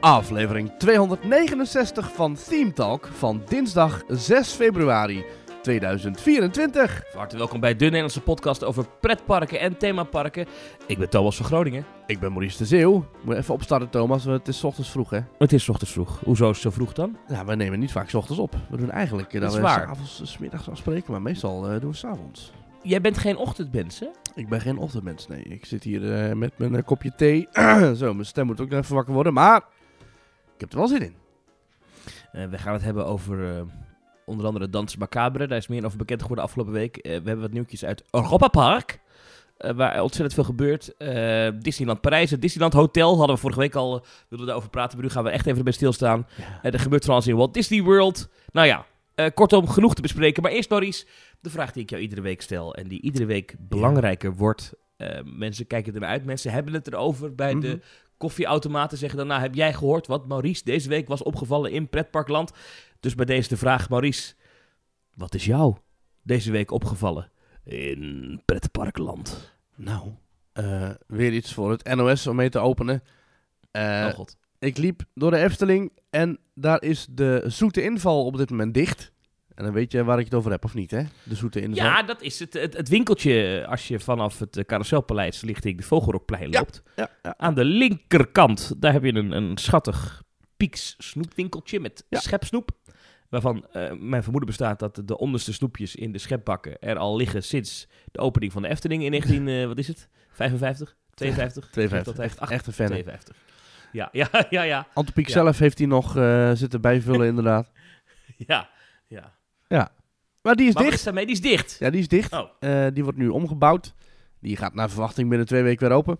Aflevering 269 van Theme Talk van dinsdag 6 februari 2024. Van harte welkom bij de Nederlandse podcast over pretparken en themaparken. Ik ben Thomas van Groningen. Ik ben Maurice de Zeeuw. Moet even opstarten Thomas, want het is ochtends vroeg hè. Het is ochtends vroeg. Hoezo is het zo vroeg dan? Ja, we nemen niet vaak 's ochtends op. We doen eigenlijk eh, Dat dat, is we waar. s'avonds, 's middags afspreken, maar meestal eh, doen we s'avonds. Jij bent geen ochtendmens, hè? Ik ben geen ochtendmens, nee. Ik zit hier eh, met mijn eh, kopje thee. Zo, mijn stem moet ook nog even wakker worden, maar ik heb er wel zin in. Eh, we gaan het hebben over eh, onder andere Dans Macabre. Daar is meer over bekend geworden afgelopen week. Eh, we hebben wat nieuwtjes uit Europa Park. eh, waar ontzettend veel gebeurt. Eh, Disneyland Parijs, het Disneyland Hotel hadden we vorige week al. eh, wilden we daarover praten, maar nu gaan we echt even bij stilstaan. Eh, er gebeurt van alles in Walt Disney World. Nou ja, kortom, genoeg te bespreken. Maar eerst, Norris, de vraag die ik jou iedere week stel. En die iedere week belangrijker wordt. Mensen kijken er naar uit. Mensen hebben het erover bij Mhm. de koffieautomaten. Zeggen dan, nou, heb jij gehoord wat Maurice deze week was opgevallen in pretparkland? Dus bij deze de vraag, Maurice. Wat is jou deze week opgevallen in pretparkland? Nou, eh, weer iets voor het NOS om mee te openen. Eh, oh god. Ik liep door de Efteling en daar is de zoete inval op dit moment dicht. En dan weet je waar ik het over heb, of niet, hè? De zoete inval. Ja, dat is het, het, het winkeltje als je vanaf het Carouselpaleis richting de Vogelrokplein loopt. ja, ja. Aan de linkerkant, daar heb je een, een schattig Pieks snoepwinkeltje met schepsnoep. Waarvan eh, mijn vermoeden bestaat dat de onderste snoepjes in de schepbakken er al liggen sinds de opening van de Efteling in 19, eh, wat is het? 55? 52? 52. Dat heeft Echt, echt een fan. 52. Ja, ja, ja, ja. Antopiek Ja. zelf heeft hij nog eh, zitten bijvullen, inderdaad. Ja, ja. Maar die is Maar dicht. daarmee? Die is dicht. Ja, die is dicht. Oh. Die wordt nu omgebouwd. Die gaat naar verwachting binnen twee weken weer open.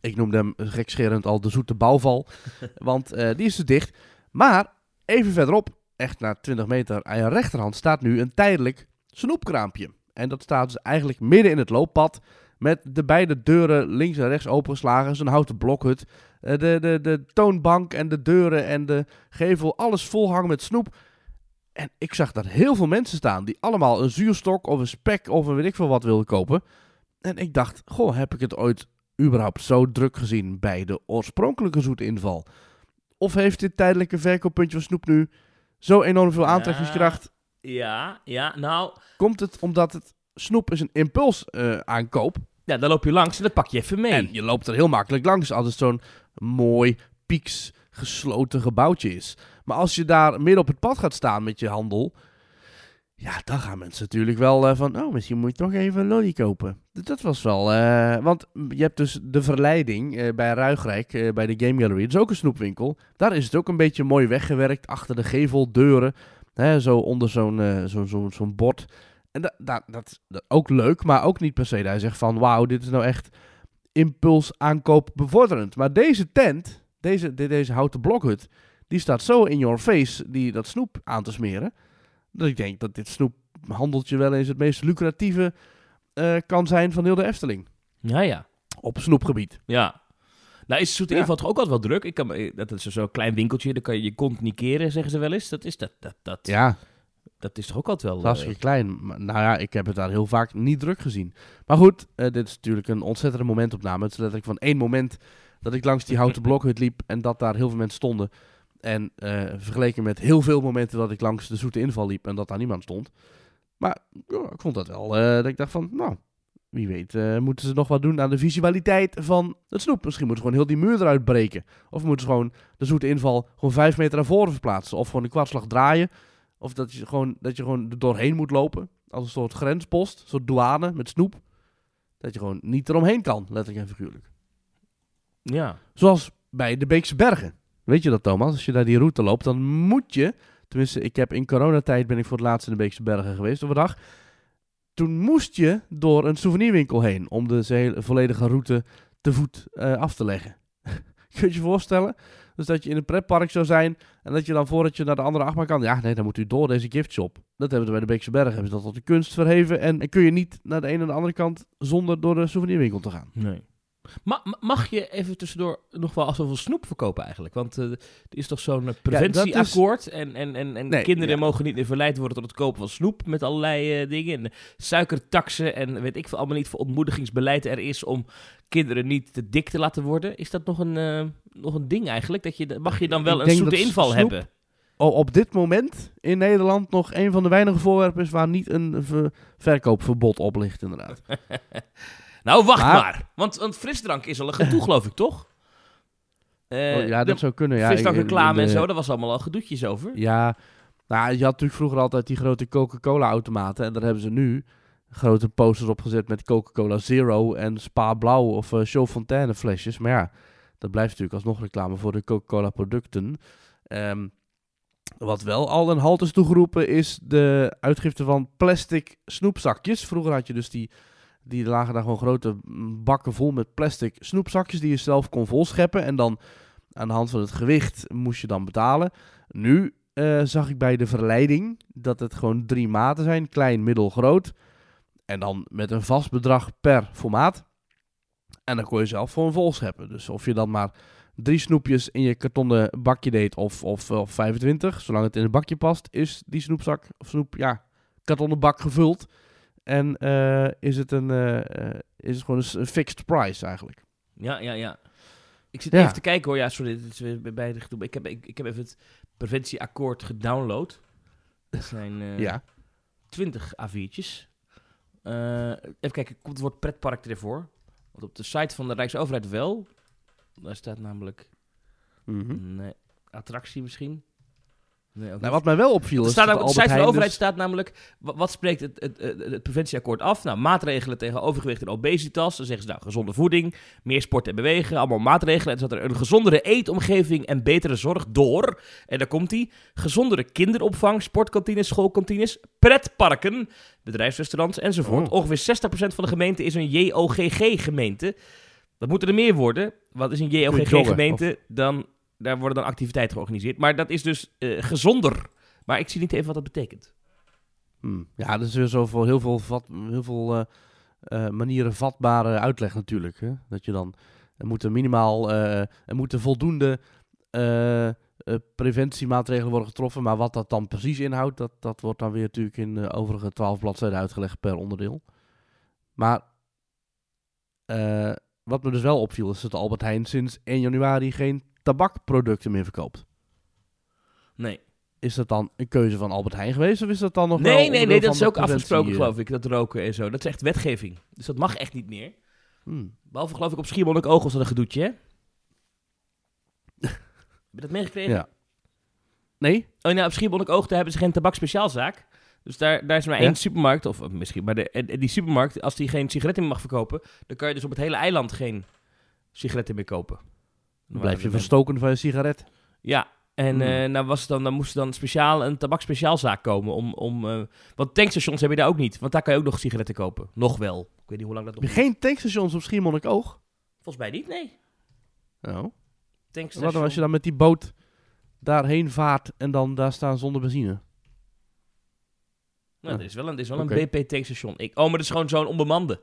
Ik noemde hem gekscherend al de zoete bouwval. want die is dus dicht. Maar even verderop, echt naar 20 meter aan je rechterhand, staat nu een tijdelijk snoepkraampje. En dat staat dus eigenlijk midden in het looppad. Met de beide deuren links en rechts opengeslagen. Zo'n houten blokhut. Eh, de, de, de toonbank en de deuren en de gevel. Alles volhangen met snoep. En ik zag daar heel veel mensen staan die allemaal een zuurstok of een spek of een weet ik veel wat wilden kopen. En ik dacht, goh, heb ik het ooit überhaupt zo druk gezien bij de oorspronkelijke zoete inval? Of heeft dit tijdelijke verkooppuntje van snoep nu zo enorm veel aantrekkingskracht? Ja, ja. Nou, Komt het omdat het snoep is een impuls eh, aankoop ja, dan loop je langs en dat pak je even mee. en je loopt er heel makkelijk langs als het zo'n mooi, pieks gesloten gebouwtje is. Maar als je daar midden op het pad gaat staan met je handel, ja, dan gaan mensen natuurlijk wel eh, van, oh, misschien moet je toch even een lolly kopen. Dat was wel, eh, want je hebt dus de verleiding eh, bij Ruigrijk, bij de Game Gallery, dat is ook een snoepwinkel. Daar is het ook een beetje mooi weggewerkt, achter de geveldeuren, hè, zo onder zo'n zo, zo, zo'n bord. En da, da- dat, dat ook leuk, maar ook niet per se dat je zegt van, wauw, dit is nou echt impuls aankoop bevorderend. Maar deze tent, deze, de- deze houten blokhut, die staat zo in your face, die, dat snoep aan te smeren, dat ik denk dat dit snoephandeltje wel eens het meest lucratieve eh, kan zijn van heel de Efteling. Ja, ja. Op snoepgebied. Ja. Nou is Zoete Ja. Toch ook altijd wel druk? Ik kan, me- dat is zo'n klein winkeltje, daar kan je je kont niet keren, zeggen ze wel eens. Dat is, dat, dat, dat, Ja, dat is toch ook altijd wel... eh, hartstikke klein. Maar, nou ja, ik heb het daar heel vaak niet druk gezien. Maar goed, eh, dit is natuurlijk een ontzettende momentopname. Het is letterlijk van één moment dat ik langs die houten blokhut liep en dat daar heel veel mensen stonden. En eh, vergeleken met heel veel momenten dat ik langs de zoete inval liep en dat daar niemand stond. Maar ja, ik vond dat wel, eh, dat ik dacht van, nou, wie weet, eh, moeten ze nog wat doen aan de visualiteit van het snoep. Misschien moeten ze gewoon heel die muur eruit breken. Of moeten ze gewoon de zoete inval gewoon vijf meter naar voren verplaatsen. Of gewoon een kwartslag draaien. Of dat je gewoon, dat je gewoon er doorheen moet lopen. Als een soort grenspost, een soort douane met snoep. Dat je gewoon niet eromheen kan, letterlijk en figuurlijk. Ja. Zoals bij de Beekse Bergen. Weet je dat, Thomas? Als je daar die route loopt, dan moet je... Tenminste, ik heb in coronatijd ben ik voor het laatst in de Beekse Bergen geweest op een dag. Toen moest je door een souvenirwinkel heen om de volledige route te voet eh, af te leggen. Kun je je voorstellen? Dus dat je in een pretpark zou zijn en dat je dan voordat je naar de andere achtbaan kan... Ja, nee, dan moet u door deze giftshop. Dat hebben ze bij de Beekse Bergen, hebben ze dat tot de kunst verheven. En, en kun je niet naar de ene en de andere kant zonder door de souvenirwinkel te gaan. Nee. Ma- ma- mag je even tussendoor nog wel zoveel snoep verkopen eigenlijk? Want eh, er is toch zo'n eh, preventieakkoord en, en, en, en Nee, kinderen ja. mogen niet meer verleid worden tot het kopen van snoep met allerlei eh, dingen. En suikertaxen en weet ik veel allemaal niet voor ontmoedigingsbeleid er is om kinderen niet te dik te laten worden. Is dat nog een, nog een ding eigenlijk? Dat je, mag je dan wel een zoete inval snoep- hebben? Op dit moment in Nederland nog een van de weinige voorwerpen is waar niet een ver- verkoopverbod op ligt, inderdaad. Nou, wacht maar. Maar- Want, want frisdrank is al een gedoe, geloof ik, toch? Eh, Oh, ja, dat zou kunnen. Ja, frisdrankreclame en zo, daar was allemaal al gedoetjes over. Ja, nou, je had natuurlijk vroeger altijd die grote Coca-Cola-automaten. En daar hebben ze nu grote posters op gezet met Coca-Cola Zero en Spa Blauw of eh Show Fontaine flesjes. Maar ja, dat blijft natuurlijk alsnog reclame voor de Coca-Cola producten. Ehm, wat wel al een halt is toegeroepen is de uitgifte van plastic snoepzakjes. Vroeger had je dus die, die lagen daar gewoon grote bakken vol met plastic snoepzakjes die je zelf kon volscheppen. En dan aan de hand van het gewicht moest je dan betalen. Nu eh, zag ik bij de verleiding dat het gewoon drie maten zijn: klein, middel, groot. En dan met een vast bedrag per formaat. En dan kon je zelf voor een vol scheppen. Dus of je dan maar drie snoepjes in je kartonnen bakje deed of, of, of 25, zolang het in het bakje past, is die snoepzak of snoep, ja, kartonnen bak gevuld. En eh, is, het een, eh, eh, is het gewoon een fixed price eigenlijk. Ja, ja, ja. Ik zit Ja. even te kijken hoor. Ja, sorry, dit is weer bij de gedoe. Ik heb, ik, ik heb even het preventieakkoord gedownload. Dat zijn ja. 20 A4'tjes. Eh, even kijken, komt het woord pretpark ervoor? Want op de site van de Rijksoverheid wel. Daar staat namelijk... Mhm. Nee, attractie misschien? Nee, Nou, wat mij wel opviel Er is staat dat ook op de Albert site van de overheid dus- staat namelijk, wa- wat spreekt het, het, het, het preventieakkoord af? Nou, maatregelen tegen overgewicht en obesitas. Dan zeggen ze nou, gezonde voeding, meer sport en bewegen, allemaal maatregelen. En dan staat er een gezondere eetomgeving en betere zorg door. En daar komt die, gezondere kinderopvang, sportkantines, schoolkantines, pretparken, bedrijfsrestaurants enzovoort. Oh. Ongeveer 60% van de gemeente is een JOGG-gemeente. Dat moeten er meer worden. Wat is een JOGG-gemeente? Dan, daar worden dan activiteiten georganiseerd. Maar dat is dus eh, gezonder. Maar ik zie niet even wat dat betekent. Hmm. Ja, dat is zo voor heel veel, vat, heel veel eh, eh, manieren vatbare uitleg natuurlijk. Hè? Dat je dan, er moeten minimaal, er moeten voldoende preventiemaatregelen worden getroffen. Maar wat dat dan precies inhoudt, dat, dat wordt dan weer natuurlijk in de overige twaalf bladzijden uitgelegd per onderdeel. Maar wat me dus wel opviel, is dat Albert Heijn sinds 1 januari geen tabakproducten meer verkoopt. Nee. Is dat dan een keuze van Albert Heijn geweest? Of is dat dan nog wel Nee, nee, nee, dat is ook afgesproken, eh? geloof ik. Dat roken en zo. Dat is echt wetgeving. Dus dat mag echt niet meer. Hmm. Behalve, geloof ik, op Schiermonnikoog was dat een gedoetje, hè? Heb je dat meegekregen? Ja. Nee? Oh, nou, op Schiermonnikoog daar hebben ze geen tabakspeciaalzaak. Dus daar, daar is maar Ja? één supermarkt, of misschien, maar de, die supermarkt, als die geen sigaretten meer mag verkopen, dan kan je dus op het hele eiland geen sigaretten meer kopen. Dan blijf je verstoken van je sigaret. Ja, en Hmm. eh, nou was dan, dan moest er dan speciaal een tabakspeciaalzaak komen om, om eh, want tankstations heb je daar ook niet, want daar kan je ook nog sigaretten kopen. Nog wel. Ik weet niet hoe lang dat nog geen tankstations op Schiermonnikoog? Volgens mij niet, nee. Oh. Wat dan als je dan met die boot daarheen vaart en dan daar staan zonder benzine? Nou, er is wel een, er is wel een BP tankstation. Ik, oh, maar dat is gewoon zo'n onbemande.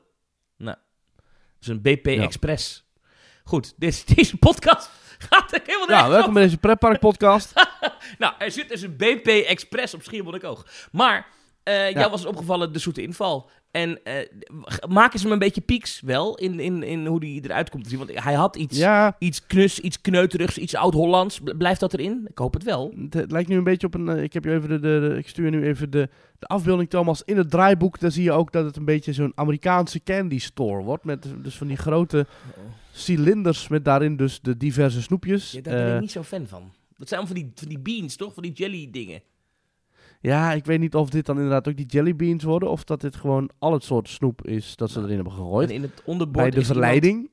Nou, dat is een BP Ja. Goed, dit, deze podcast gaat er helemaal Ja, welkom bij deze Preppark podcast. Nou, er zit dus een BP Express op Schiermonnikoog. Maar eh jou was opgevallen de zoete inval. En eh, maken ze hem een beetje pieks wel in, in, in hoe die eruit komt te zien? Want hij had iets, ja, iets knus, iets kneuterigs, iets oud-Hollands. Bl- Blijft dat erin? Ik hoop het wel. het, lijkt nu een beetje op een... eh, ik, heb je even de, de, de- ik stuur nu even de, de afbeelding, Thomas. In het draaiboek, daar zie je ook dat het een beetje zo'n Amerikaanse candy store wordt. Met dus van die grote cilinders met daarin dus de diverse snoepjes. Ja, daar ben Eh, ik niet zo fan van. Dat zijn allemaal van die, van die beans, toch? Van die jelly dingen. Ja, ik weet niet of dit dan inderdaad ook die jelly beans worden. Of dat dit gewoon al het soort snoep is dat ze Nou, erin hebben En gegooid. in het onderbord Bij de verleiding.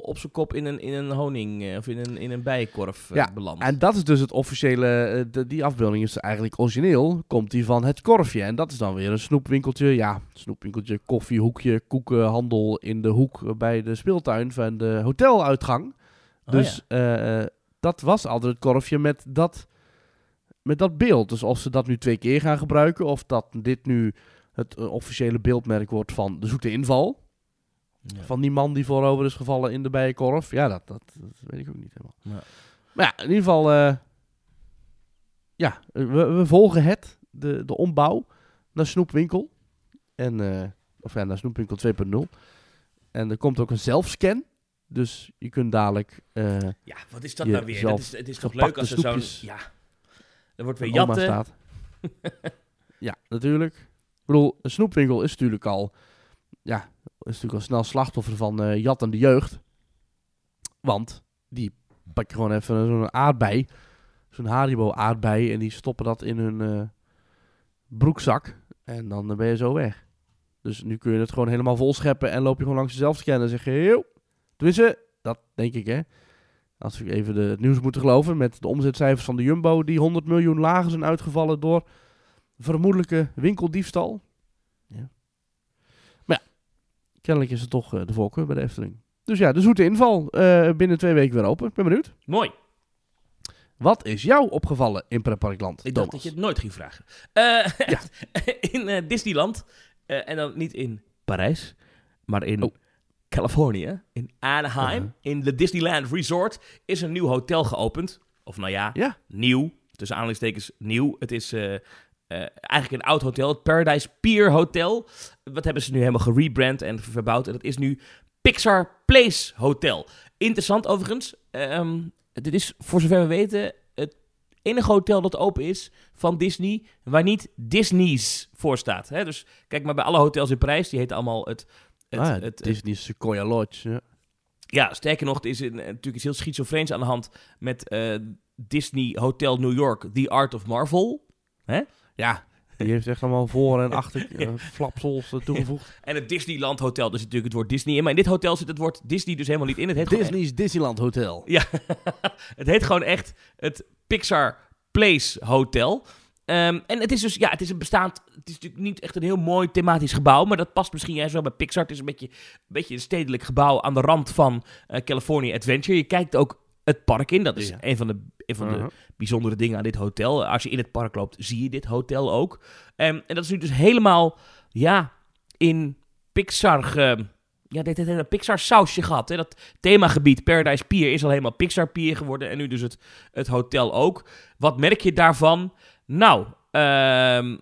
Op zijn kop in een, in een honing eh, of in een, in een bijenkorf eh, Ja, beland. En dat is dus het officiële. eh, de- die afbeelding is eigenlijk origineel. Komt die van het korfje. En dat is dan weer een snoepwinkeltje. Ja, snoepwinkeltje, koffiehoekje, koekenhandel in de hoek bij de speeltuin van de hoteluitgang. Oh, dus dat was altijd het korfje met dat, met dat beeld. Dus of ze dat nu twee keer gaan gebruiken. Of dat dit nu het officiële beeldmerk wordt van de zoete inval. Ja. Van die man die voorover is gevallen in de bijenkorf. Ja, dat, dat, dat weet ik ook niet helemaal. Ja. Maar ja, in ieder geval... eh, ja, we, we volgen het. De, de ombouw naar Snoepwinkel. En, eh, of ja, naar Snoepwinkel 2.0. En er komt ook een zelfscan. Dus je kunt dadelijk... eh, Ja, wat is dat nou weer? Dat is, het is toch leuk als er zo'n... Ja, er wordt weer jatten. staat. ja, natuurlijk. Ik bedoel, een snoepwinkel is natuurlijk al... Ja, is natuurlijk al snel slachtoffer van eh jattende jeugd. Want die pakken gewoon even zo'n aardbei. Zo'n Haribo aardbei. En die stoppen dat in hun eh, broekzak. En dan ben je zo weg. Dus nu kun je het gewoon helemaal vol scheppen. En loop je gewoon langs jezelf scannen. En zeg je, yo. Tenminste, dat denk ik hè. Als we even de, het nieuws moeten geloven. Met de omzetcijfers van de Jumbo. Die 100 miljoen lager zijn uitgevallen door vermoedelijke winkeldiefstal. Ja. Kennelijk is het toch eh, de voorkeur bij de Efteling. Dus ja, de zoete inval. eh, binnen twee weken weer open. Ik ben benieuwd. Mooi. Wat is jou opgevallen in Pretparkland, Ik dacht dat je het nooit ging vragen. Eh, Ja. in Disneyland, en dan niet in Parijs, maar in Oh. Californië, in Anaheim, in de Disneyland Resort, is een nieuw hotel geopend. Of nou ja, Ja, nieuw. Tussen aanhalingstekens nieuw. Het is eh, eigenlijk een oud hotel, het Paradise Pier Hotel. Wat hebben ze nu helemaal gerebrand en verbouwd. En dat is nu Pixar Place Hotel. Interessant overigens. ehm, dit is voor zover we weten het enige hotel dat open is van Disney waar niet Disney's voor staat. Hè? Dus kijk maar bij alle hotels in Parijs, die heten allemaal het... het, ah, het, het- Disney Sequoia Lodge. Ja. ja, sterker nog, er is een, natuurlijk iets heel schizofreens aan de hand met eh, Disney Hotel New York, The Art of Marvel. Ja, die heeft echt allemaal voor- en achter eh, flapsels eh, toegevoegd. En het Disneyland Hotel, dus natuurlijk het woord Disney in. Maar in dit hotel zit het woord Disney dus helemaal niet in. Het heet, Disney's Disneyland Hotel. ja, het heet gewoon echt het Pixar Place Hotel. Ehm, en het is dus, ja, het is een bestaand, het is natuurlijk niet echt een heel mooi thematisch gebouw, maar dat past misschien juist wel bij Pixar. Het is een beetje, een beetje een stedelijk gebouw aan de rand van eh, California Adventure. Je kijkt ook het park in, dat is Ja. een van de, een van de Uh-huh. bijzondere dingen aan dit hotel. Als je in het park loopt, zie je dit hotel ook. Ehm, en dat is nu dus helemaal, ja, in Pixar ge- ja, dit heeft een Pixar sausje gehad. Hè? Dat themagebied Paradise Pier is al helemaal Pixar Pier geworden. En nu dus het, het hotel ook. Wat merk je daarvan? Nou, ehm,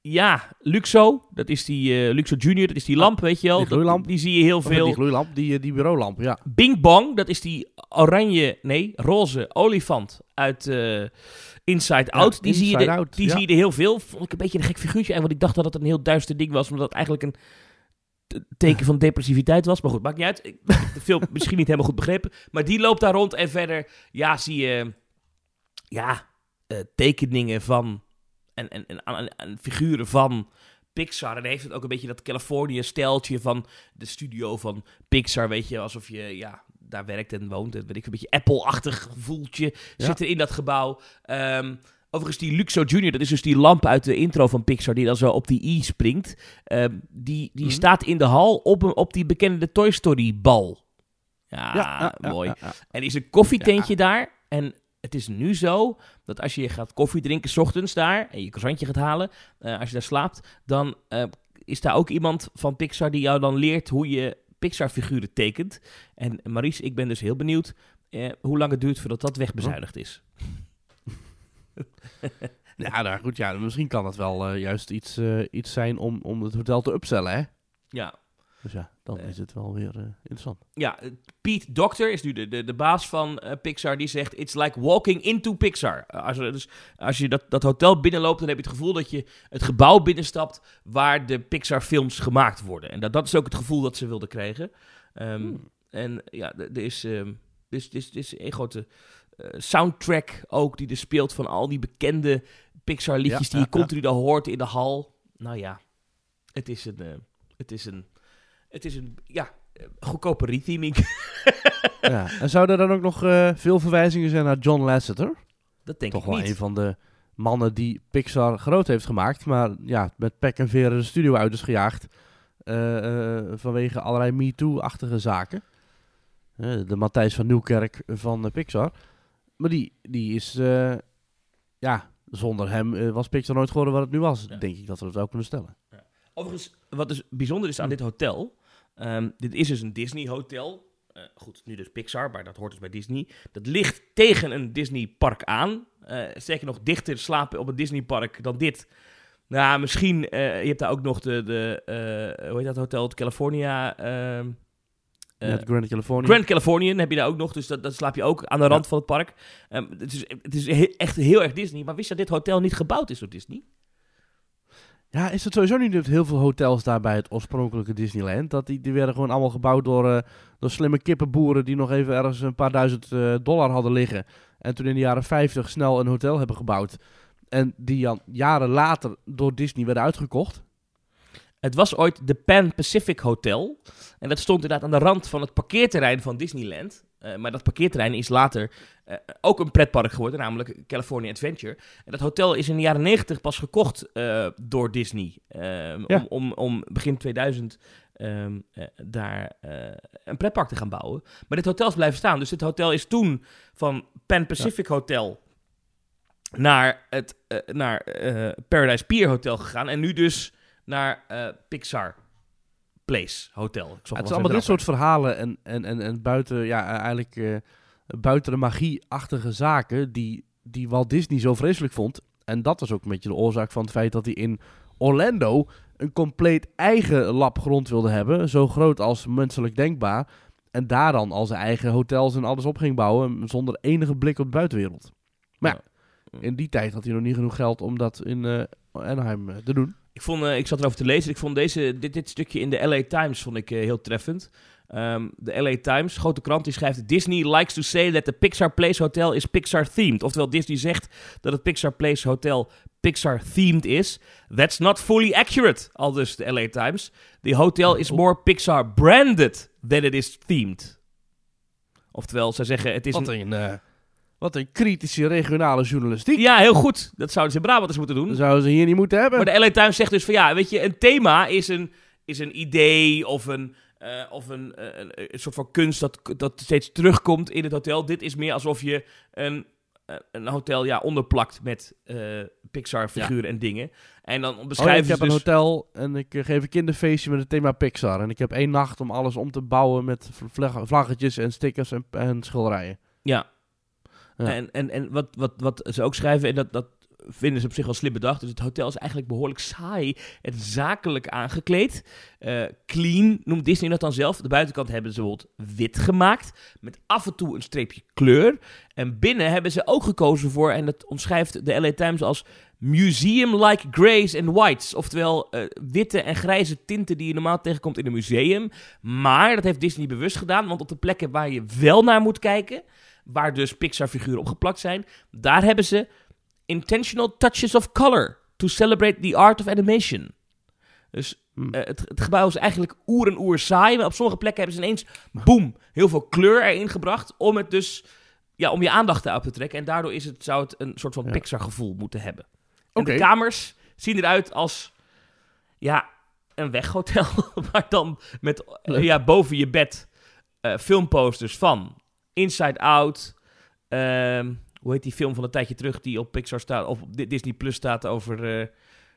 ja, Luxo. Dat is die uh, Luxo Junior. Dat is die lamp, weet je wel. die gloeilamp. Dat- die zie je heel Of veel. die gloeilamp, die, eh, die bureaulamp, ja. Bing Bong, dat is die oranje, nee, roze olifant uit eh, Inside Out. die zie je, Inside Out, die ja. zie je er heel veel. Vond ik een beetje een gek figuurtje. En want ik dacht dat het een heel duister ding was, omdat het eigenlijk een teken van depressiviteit was. Maar goed, maakt niet uit. Ik heb de film misschien niet helemaal goed begrepen. Maar die loopt daar rond en verder, ja, zie je, ja, eh, tekeningen van en, en, en, en- en figuren van Pixar. En heeft het ook een beetje dat Californië-steltje van de studio van Pixar, weet je, alsof je ja, daar werkt en woont. En weet ik, een beetje Apple-achtig gevoeltje Ja. zit er in dat gebouw. Ehm, overigens, die Luxo Junior, dat is dus die lamp uit de intro van Pixar die dan zo op die i springt. Ehm, die die Mhm. staat in de hal op, een, op die bekende Toy Story bal. Ja, ja, ja, mooi. ja. En er is een koffietentje daar. En het is nu zo dat als je gaat koffie drinken 's ochtends daar en je croissantje gaat halen, eh, als je daar slaapt, dan eh, is daar ook iemand van Pixar die jou dan leert hoe je Pixar-figuren tekent. En Maries, ik ben dus heel benieuwd eh, hoe lang het duurt voordat dat wegbezuinigd is. Ja, nou goed, ja, misschien kan dat wel juist iets, iets zijn om, om het hotel te upsellen, hè? Ja, Dus ja, dan is het wel weer eh, interessant. ja eh, Pete Doctor is nu de, de, de baas van eh, Pixar. Die zegt: It's like walking into Pixar. Als, dus als je dat, dat hotel binnenloopt, dan heb je het gevoel dat je het gebouw binnenstapt waar de Pixar-films gemaakt worden. En dat, dat is ook het gevoel dat ze wilden krijgen. Ehm, Hmm. En ja, er is, er is, is, is een grote soundtrack ook die er speelt van al die bekende Pixar-liedjes Ja, die je ja. continu daar hoort in de hal. Nou ja, het is een, het is een, het is een, ja, eh, goedkope retheming. ja. En zouden er dan ook nog eh, veel verwijzingen zijn naar John Lasseter? dat denk Toch ik wel niet. een van de mannen die Pixar groot heeft gemaakt. Maar ja, met pek en veren de studio uit is gejaagd. eh, vanwege allerlei MeToo-achtige zaken. De Matthijs van Nieuwkerk van Pixar. Maar die, die is... ja, zonder hem was Pixar nooit geworden wat het nu was. Ja. Denk ik dat we dat ook kunnen stellen. Overigens, wat dus bijzonder is aan Hm. dit hotel, Ehm, dit is dus een Disney hotel. Eh, goed, nu dus Pixar, maar dat hoort dus bij Disney. Dat ligt tegen een Disney park aan. Uh, zeker nog dichter slapen op een Disney park dan dit. Nou, misschien, uh, je hebt daar ook nog de, de hoe heet dat hotel, het California... Ehm, ja, Grand California. Grand Californian heb je daar ook nog, dus dat, dat slaap je ook aan de rand van het park. Um, het is, het is echt heel erg Disney, maar wist je dat dit hotel niet gebouwd is door Disney? Ja, is het sowieso niet dat heel veel hotels daar bij het oorspronkelijke Disneyland? Dat die, die werden gewoon allemaal gebouwd door, uh, door slimme kippenboeren die nog even ergens een paar duizend uh, dollar hadden liggen. En toen in de jaren 50 snel een hotel hebben gebouwd. En die dan jaren later door Disney werden uitgekocht. Het was ooit de Pan Pacific Hotel. En dat stond inderdaad aan de rand van het parkeerterrein van Disneyland. Uh, maar dat parkeerterrein is later uh, ook een pretpark geworden, namelijk California Adventure. En dat hotel is in de jaren 90 pas gekocht uh, door Disney. Ja. om, om, om, begin 2000 um, daar een pretpark te gaan bouwen. Maar dit hotel is blijven staan. Dus dit hotel is toen van Pan Pacific ja. Hotel naar het naar, Paradise Pier Hotel gegaan. En nu dus naar Pixar Place Hotel. Ja, het is allemaal dit soort verhalen en, en, en, en buiten, ja, eigenlijk uh, buiten de magie-achtige zaken die, die Walt Disney zo vreselijk vond. En dat was ook een beetje de oorzaak van het feit dat hij in Orlando een compleet eigen lab grond wilde hebben. Zo groot als menselijk denkbaar. En daar dan al zijn eigen hotels en alles op ging bouwen zonder enige blik op de buitenwereld. Maar ja, in die tijd had hij nog niet genoeg geld om dat in uh, Anaheim te doen. Ik, vond, uh, ik zat erover te lezen. Ik vond deze, dit, dit stukje in de LA Times vond ik, uh, heel treffend. Um, de LA Times, grote krant, die schrijft... Disney likes to say that the Pixar Place Hotel is Pixar-themed. Oftewel, Disney zegt dat het Pixar Place Hotel Pixar-themed is. That's not fully accurate, al dus de LA Times. The hotel is more Pixar-branded than it is themed. Oftewel, zij zeggen... Het is Wat een... Uh... Wat een kritische regionale journalistiek. Ja, heel goed. Dat zouden ze in Brabant eens moeten doen. Dat zouden ze hier niet moeten hebben. Maar de LA Times zegt dus van ja, weet je, een thema is een, is een idee of een, uh, of een, uh, een, een, soort van kunst dat, dat steeds terugkomt in het hotel. Dit is meer alsof je een, een hotel ja, onderplakt met uh, Pixar-figuren ja. en dingen. En dan beschrijven oh, ik heb een dus... hotel en ik geef een kinderfeestje met het thema Pixar. En ik heb één nacht om alles om te bouwen met vlag vlaggetjes en stickers en, en schilderijen. Ja, En, en, en wat, wat, wat ze ook schrijven, en dat, dat vinden ze op zich wel slim bedacht. Dus het hotel is eigenlijk behoorlijk saai en zakelijk aangekleed. Uh, clean noemt Disney dat dan zelf. De buitenkant hebben ze bijvoorbeeld wit gemaakt. Met af en toe een streepje kleur. En binnen hebben ze ook gekozen voor, en dat omschrijft de LA Times als museum-like grays and whites. Oftewel uh, witte en grijze tinten die je normaal tegenkomt in een museum. Maar dat heeft Disney bewust gedaan, want op de plekken waar je wel naar moet kijken waar dus Pixar-figuren opgeplakt zijn, daar hebben ze intentional touches of color to celebrate the art of animation. Dus uh, het, het, gebouw is eigenlijk oer en oer saai, maar op sommige plekken hebben ze ineens, boem, heel veel kleur erin gebracht om het dus, ja, om je aandacht daarop te trekken. En daardoor is het, zou het een soort van ja. Pixar-gevoel moeten hebben. En okay. de kamers zien eruit als, ja, een weghotel, maar dan met, ja, boven je bed uh, filmposters van Inside Out. Um, hoe heet die film van een tijdje terug die op Pixar staat, of op Disney Plus staat over. Uh,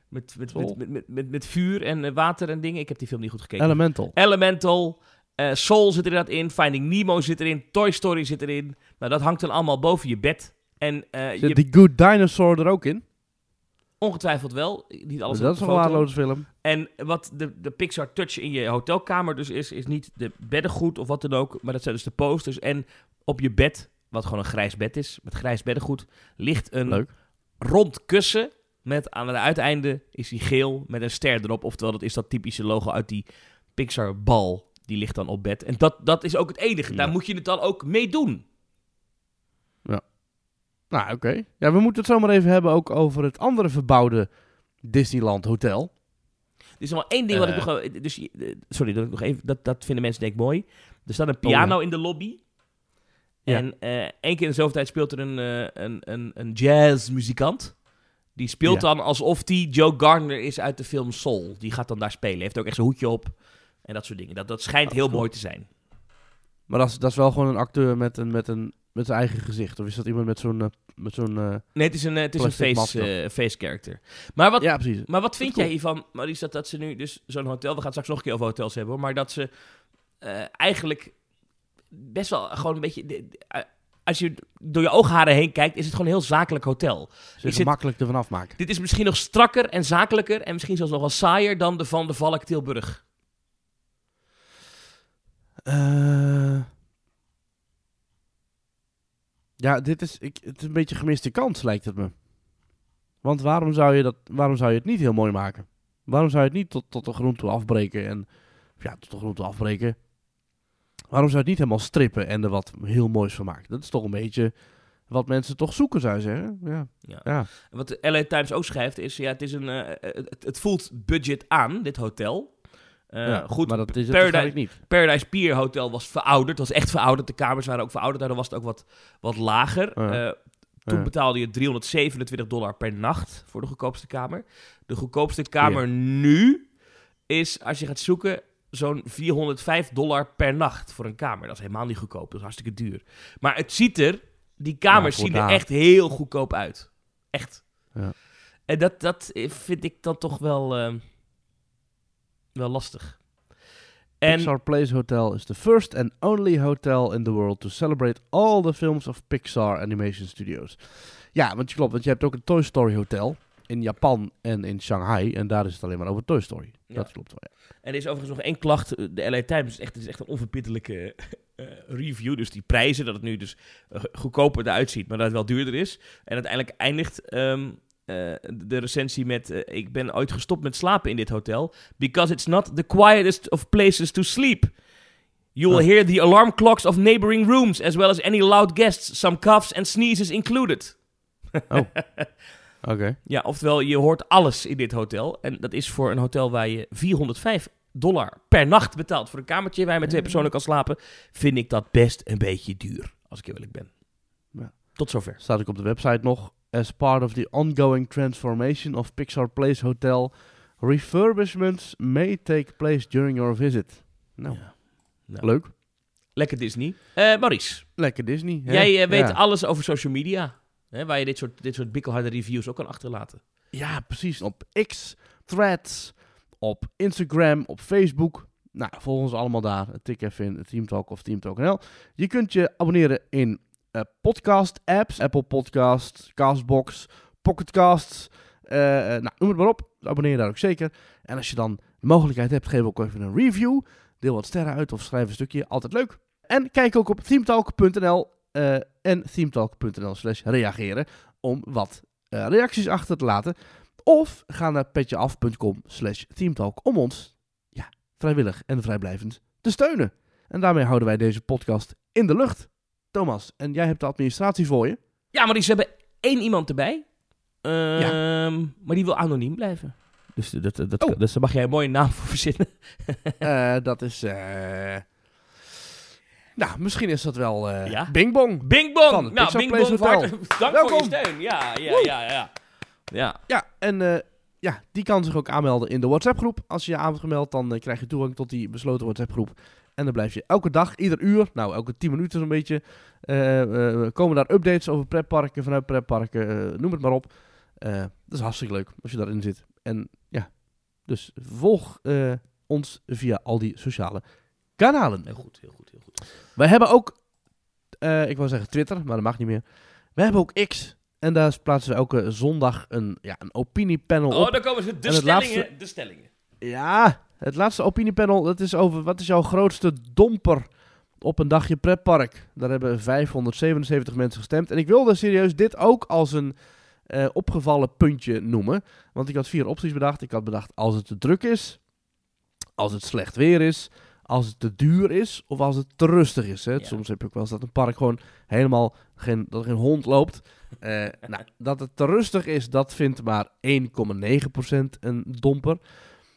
met, met, met, met, met, met, vuur en uh, water en dingen. Ik heb die film niet goed gekeken. Elemental. Elemental. Uh, Soul zit er inderdaad in. Finding Nemo zit erin. Toy Story zit erin. Nou, dat hangt dan allemaal boven je bed. En, zit je... die Good Dinosaur er ook in? Ongetwijfeld wel. Niet alles dat is een waardeloze film. En wat de, de Pixar Touch in je hotelkamer dus is, is niet de beddengoed of wat dan ook. Maar dat zijn dus de posters. En op je bed, wat gewoon een grijs bed is, met grijs beddengoed, ligt een Leuk. rond kussen. Met aan het uiteinde is die geel met een ster erop. Oftewel, dat is dat typische logo uit die Pixar bal. Die ligt dan op bed. En dat, dat is ook het enige. Ja. Daar moet je het dan ook mee doen. Ja. Nou, oké. Okay. Ja, we moeten het zomaar even hebben ook over het andere verbouwde Disneyland Hotel. Er is nog maar één ding wat ik nog... Dus, sorry, dat, ik nog even, dat, dat vinden mensen denk ik mooi. Er staat een piano oh, ja. in de lobby. Ja. En uh, één keer in de zoveel tijd speelt er een, uh, een, een, een jazzmuzikant. Die speelt dan alsof die Joe Gardner is uit de film Soul. Die gaat dan daar spelen. Heeft ook echt zijn hoedje op. En dat soort dingen. Dat, dat schijnt oh, heel mooi te zijn. Maar dat is, dat is wel gewoon een acteur met een, met een met zijn eigen gezicht? Of is dat iemand met zo'n... eh, met zo'n eh, Nee, het is een, eh, het is een face, face character. Maar wat, Ja, precies. maar wat vind Dat jij is hiervan, Maurice, dat, dat ze nu dus zo'n hotel... We gaan straks nog een keer over hotels hebben, hoor. Maar dat ze eigenlijk best wel gewoon een beetje... als je door je oogharen heen kijkt, is het gewoon een heel zakelijk hotel. Ze zit- makkelijk ervan afmaken. Dit is misschien nog strakker en zakelijker en misschien zelfs nog wel saaier dan de Van de Valk Tilburg. Eh, ja, dit is, ik, het is een beetje gemiste kans, lijkt het me. Want waarom zou je, dat, waarom zou je het niet heel mooi maken? Waarom zou je het niet tot, tot de grond toe afbreken? En, ja, tot de grond toe afbreken. Waarom zou je het niet helemaal strippen en er wat heel moois van maken? Dat is toch een beetje wat mensen toch zoeken, zou je zeggen. Ja. Ja. Wat de LA Times ook schrijft is, ja, het, is een, eh, het, het voelt budget aan, dit hotel. Eh, Ja, goed, maar dat is het Paradise- niet. Paradise Pier Hotel was verouderd. Het was echt verouderd. De kamers waren ook verouderd. Daardoor was het ook wat, wat lager. Ja. Eh, toen Ja. betaalde je 327 dollar per nacht voor de goedkoopste kamer. De goedkoopste kamer nu is, als je gaat zoeken, zo'n 405 dollar per nacht voor een kamer. Dat is helemaal niet goedkoop. Dat is hartstikke duur. Maar het ziet er, die kamers zien er echt heel goedkoop uit. Echt. Ja. En dat, dat vind ik dan toch wel, eh, wel lastig. En Pixar Place Hotel is the first and only hotel in the world to celebrate all the films of Pixar Animation Studios. Ja, want je klopt, want je hebt ook een Toy Story Hotel in Japan en in Shanghai. En daar is het alleen maar over Toy Story. Ja. Dat klopt wel, ja. En er is overigens nog één klacht. De LA Times is echt, is echt een onverbiddelijke eh, review. Dus die prijzen, dat het nu dus eh, goedkoper eruit ziet, maar dat het wel duurder is. En uiteindelijk eindigt ehm, eh, de recensie met... eh, ik ben ooit gestopt met slapen in dit hotel. Because it's not the quietest of places to sleep. You will hear the alarm clocks of neighboring rooms... as well as any loud guests, some coughs and sneezes included. Oké. Ja, oftewel, je hoort alles in dit hotel. En dat is voor een hotel waar je 405 dollar per nacht betaalt voor een kamertje waar je met twee personen kan slapen, vind ik dat best een beetje duur, als ik eerlijk ben. Ja. Tot zover. Staat ook op de website nog. As part of the ongoing transformation of Pixar Place Hotel, refurbishments may take place during your visit. Nou, Ja. Nou, leuk. Lekker Disney. Eh Maurice, Lekker Disney. hè? jij eh, weet ja. alles over social media, hè, waar je dit soort, dit soort bikkelharde reviews ook kan achterlaten. Ja, precies. Op X, Threads, op Instagram, op Facebook. Nou, volg ons allemaal daar. Tik even in Teamtalk of Teamtalk.nl. Je kunt je abonneren in eh, podcast-apps. Apple Podcasts, Castbox, Pocketcasts. eh, eh, nou, noem het maar op. Abonneer je daar ook zeker. En als je dan de mogelijkheid hebt, geef ook even een review. Deel wat sterren uit of schrijf een stukje. Altijd leuk. En kijk ook op themetalk.nl en themetalk.nl slash reageren om wat reacties achter te laten. Of ga naar petjeaf.com slash themetalk om ons ja, vrijwillig en vrijblijvend te steunen. En daarmee houden wij deze podcast in de lucht. Thomas, en jij hebt de administratie voor je. Ja, maar die ze hebben één iemand erbij, Ehm, maar die wil anoniem blijven. Dus, dat, dat, dat, Oh. dus daar mag jij een mooie naam voor verzinnen. Eh, dat is... eh, Nou, misschien is dat wel eh Ja. Bing Bong. Bing Bong! Van het nou, Bing Bong, dank Welkom. voor je steun. Ja, ja, ja, ja. Ja, Ja, en ja, die kan zich ook aanmelden in de WhatsApp-groep. Als je je aangemeld, dan krijg je toegang tot die besloten WhatsApp-groep. En dan blijf je elke dag, ieder uur, nou elke 10 minuten zo'n beetje, eh, komen daar updates over pretparken, vanuit pretparken, eh, noem het maar op. Dat is hartstikke leuk als je daarin zit. En ja, dus volg ons via al die sociale kanalen. heel goed, heel goed, heel goed. Wij hebben ook, ik wou zeggen Twitter, maar dat mag niet meer. We hebben ook X. En daar plaatsen we elke zondag een, ja, een opiniepanel op. Oh, daar komen ze. De stellingen, laatste- de stellingen. Ja, het laatste opiniepanel, dat is over wat is jouw grootste domper op een dagje pretpark. Daar hebben 577 mensen gestemd. En ik wilde serieus dit ook als een eh, opgevallen puntje noemen. Want ik had vier opties bedacht. Ik had bedacht als het te druk is, als het slecht weer is, als het te duur is of als het te rustig is. Hè. Ja. Soms heb je ook wel eens dat een park gewoon helemaal geen, dat er geen hond loopt. Eh, nou, dat het te rustig is, dat vindt maar 1,9% een domper.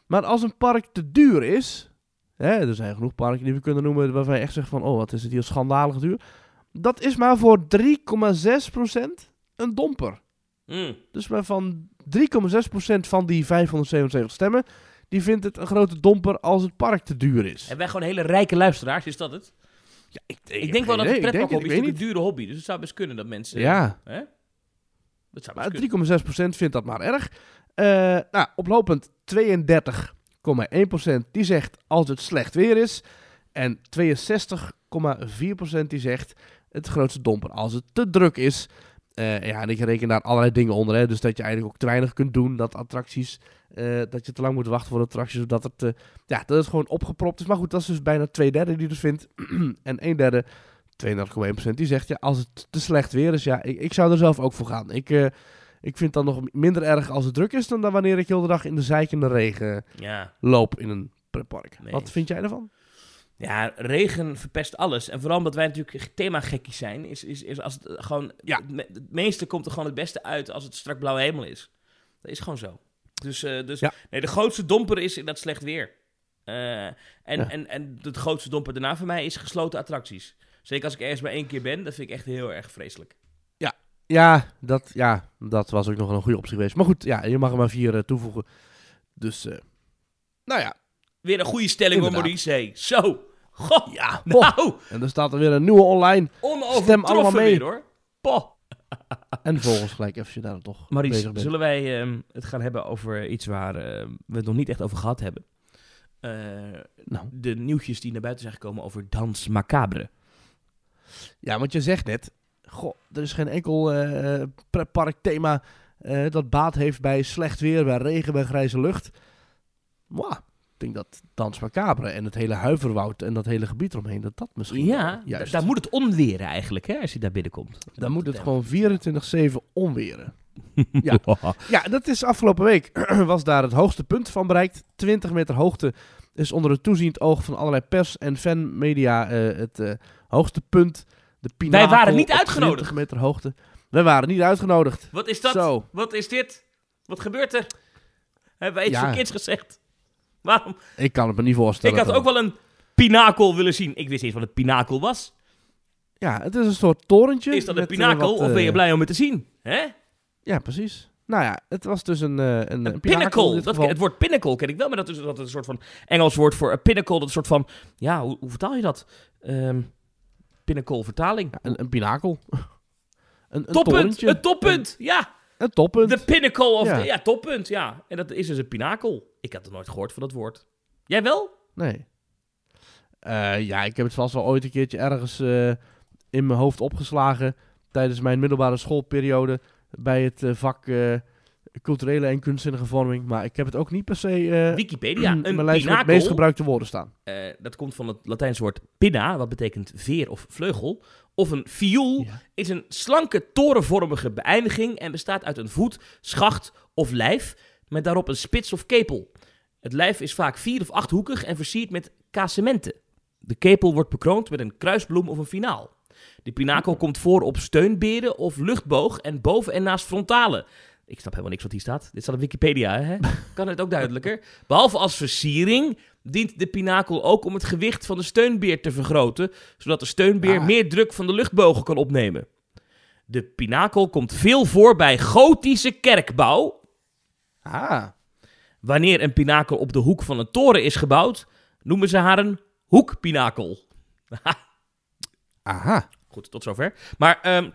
Maar als een park te duur is, hè, er zijn genoeg parken die we kunnen noemen waarvan je echt zegt van, oh wat is het hier schandalig duur. Dat is maar voor 3,6% een domper. Mm. Dus maar van 3,6% van die 577 stemmen, die vindt het een grote domper als het park te duur is. Hebben wij gewoon hele rijke luisteraars, is dat het? Ja, ik, Ik denk wel dat het pretparkhobby is een dure hobby. Dus het zou best kunnen dat mensen... Ja, Hè? Dat zou best maar kunnen. 3,6% vindt dat maar erg. Eh, nou, oplopend 32,1% die zegt als het slecht weer is. En 62,4% die zegt het grootste domper als het te druk is. Eh, ja, en ik reken daar allerlei dingen onder. Hè. Dus dat je eigenlijk ook te weinig kunt doen. Dat attracties, eh, dat je te lang moet wachten voor attracties. Zodat het, eh, ja, dat het gewoon opgepropt is. Maar goed, dat is dus bijna twee derde die dus vindt. en een derde, 32,1% die zegt ja, als het te slecht weer is. Ja, ik, ik zou er zelf ook voor gaan. Ik, ik vind het dan nog minder erg als het druk is. Dan, dan wanneer ik heel de dag in de zeikende regen Ja. loop in een pretpark. Nee. Wat vind jij ervan? ja, regen verpest alles. En vooral omdat wij natuurlijk thema-gekkies zijn, is, is, is als het gewoon... Ja. Het, me- het meeste komt er gewoon het beste uit als het strak blauwe hemel is. Dat is gewoon zo. Dus, eh, dus Ja. nee, de grootste domper is in dat slecht weer. Eh, en, Ja. en, en het grootste domper daarna voor mij is gesloten attracties. Zeker als ik ergens maar één keer ben, dat vind ik echt heel erg vreselijk. Ja, dat, ja, dat was ook nog een goede optie geweest. Maar goed, ja, je mag er maar vier eh, toevoegen. Dus, eh, nou ja. Weer een goede stelling Inderdaad. Maurice. Hey. Zo. Goh. Ja, poh. Nou, En er staat er weer een nieuwe online. Stem allemaal mee. weer hoor. Poh. En volgens gelijk even daar toch Maurice, bezig bent. zullen wij ehm, het gaan hebben over iets waar eh, we het nog niet echt over gehad hebben? Eh, Nou, de nieuwtjes die naar buiten zijn gekomen over Dans Macabre. ja, want je zegt net... Goh, er is geen enkel pretparkthema eh dat baat heeft bij slecht weer, bij regen, bij grijze lucht. Mwah, ik denk dat Dans Macabre en het hele Huiverwoud en dat hele gebied eromheen, dat dat misschien Ja, juist... daar moet het onweren eigenlijk, hè, als je daar binnenkomt. Dan moet het gewoon 24-7 onweren. Ja. Ja, dat is afgelopen week. was daar het hoogste punt van bereikt. 20 meter hoogte is onder het toeziend oog van allerlei pers en fanmedia eh, het hoogste punt. De pinakel waren niet uitgenodigd. 20 meter hoogte. Wij waren niet uitgenodigd. Wat is dat? Zo. Wat is dit? Wat gebeurt er? Hebben wij iets Ja. verkeerds gezegd? Waarom? Ik kan het me niet voorstellen. Ik had ook wel een pinakel willen zien. Ik wist niet eens wat een pinakel was. Ja, het is een soort torentje. Is dat een eh, pinakel wat, of ben je eh, blij om het te zien? Hè? Ja, precies. Nou ja, het was dus een, eh, een, pinnacle. Dat, het woord pinnacle ken ik wel, maar dat is, dat is een soort van Engels woord voor een pinnacle. Dat is een soort van, ja, hoe, hoe vertaal je dat? Ehm pinnacle vertaling. Ja, een, een pinakel. een, een toppunt, torentje. een toppunt, ja. Een, toppunt. De pinnacle of, Ja. ja. toppunt, ja. En dat is dus een pinakel. Ik had er nooit gehoord van dat woord. Jij wel? Nee. Eh, ja, ik heb het vast wel ooit een keertje ergens eh, in mijn hoofd opgeslagen tijdens mijn middelbare schoolperiode bij het eh, vak culturele en kunstzinnige vorming. Maar ik heb het ook niet per se eh, Wikipedia, in een mijn lijst van de pinakel. meest gebruikte woorden staan. Eh, dat komt van het Latijnse woord pinna, wat betekent veer of vleugel. Of een viool Ja. is een slanke torenvormige beëindiging en bestaat uit een voet, schacht of lijf met daarop een spits of kepel. Het lijf is vaak vier of achthoekig en versierd met casementen. De kepel wordt bekroond met een kruisbloem of een finaal. De pinakel komt voor op steunberen of luchtboog en boven en naast frontalen. Ik snap helemaal niks wat hier staat. Dit staat op Wikipedia, hè? Kan het ook duidelijker? Behalve als versiering dient de pinakel ook om het gewicht van de steunbeer te vergroten, zodat de steunbeer Ah. meer druk van de luchtbogen kan opnemen. De pinakel komt veel voor bij gotische kerkbouw. Ah, Wanneer een pinakel op de hoek van een toren is gebouwd, noemen ze haar een hoekpinakel. aha. Goed, tot zover. Maar ehm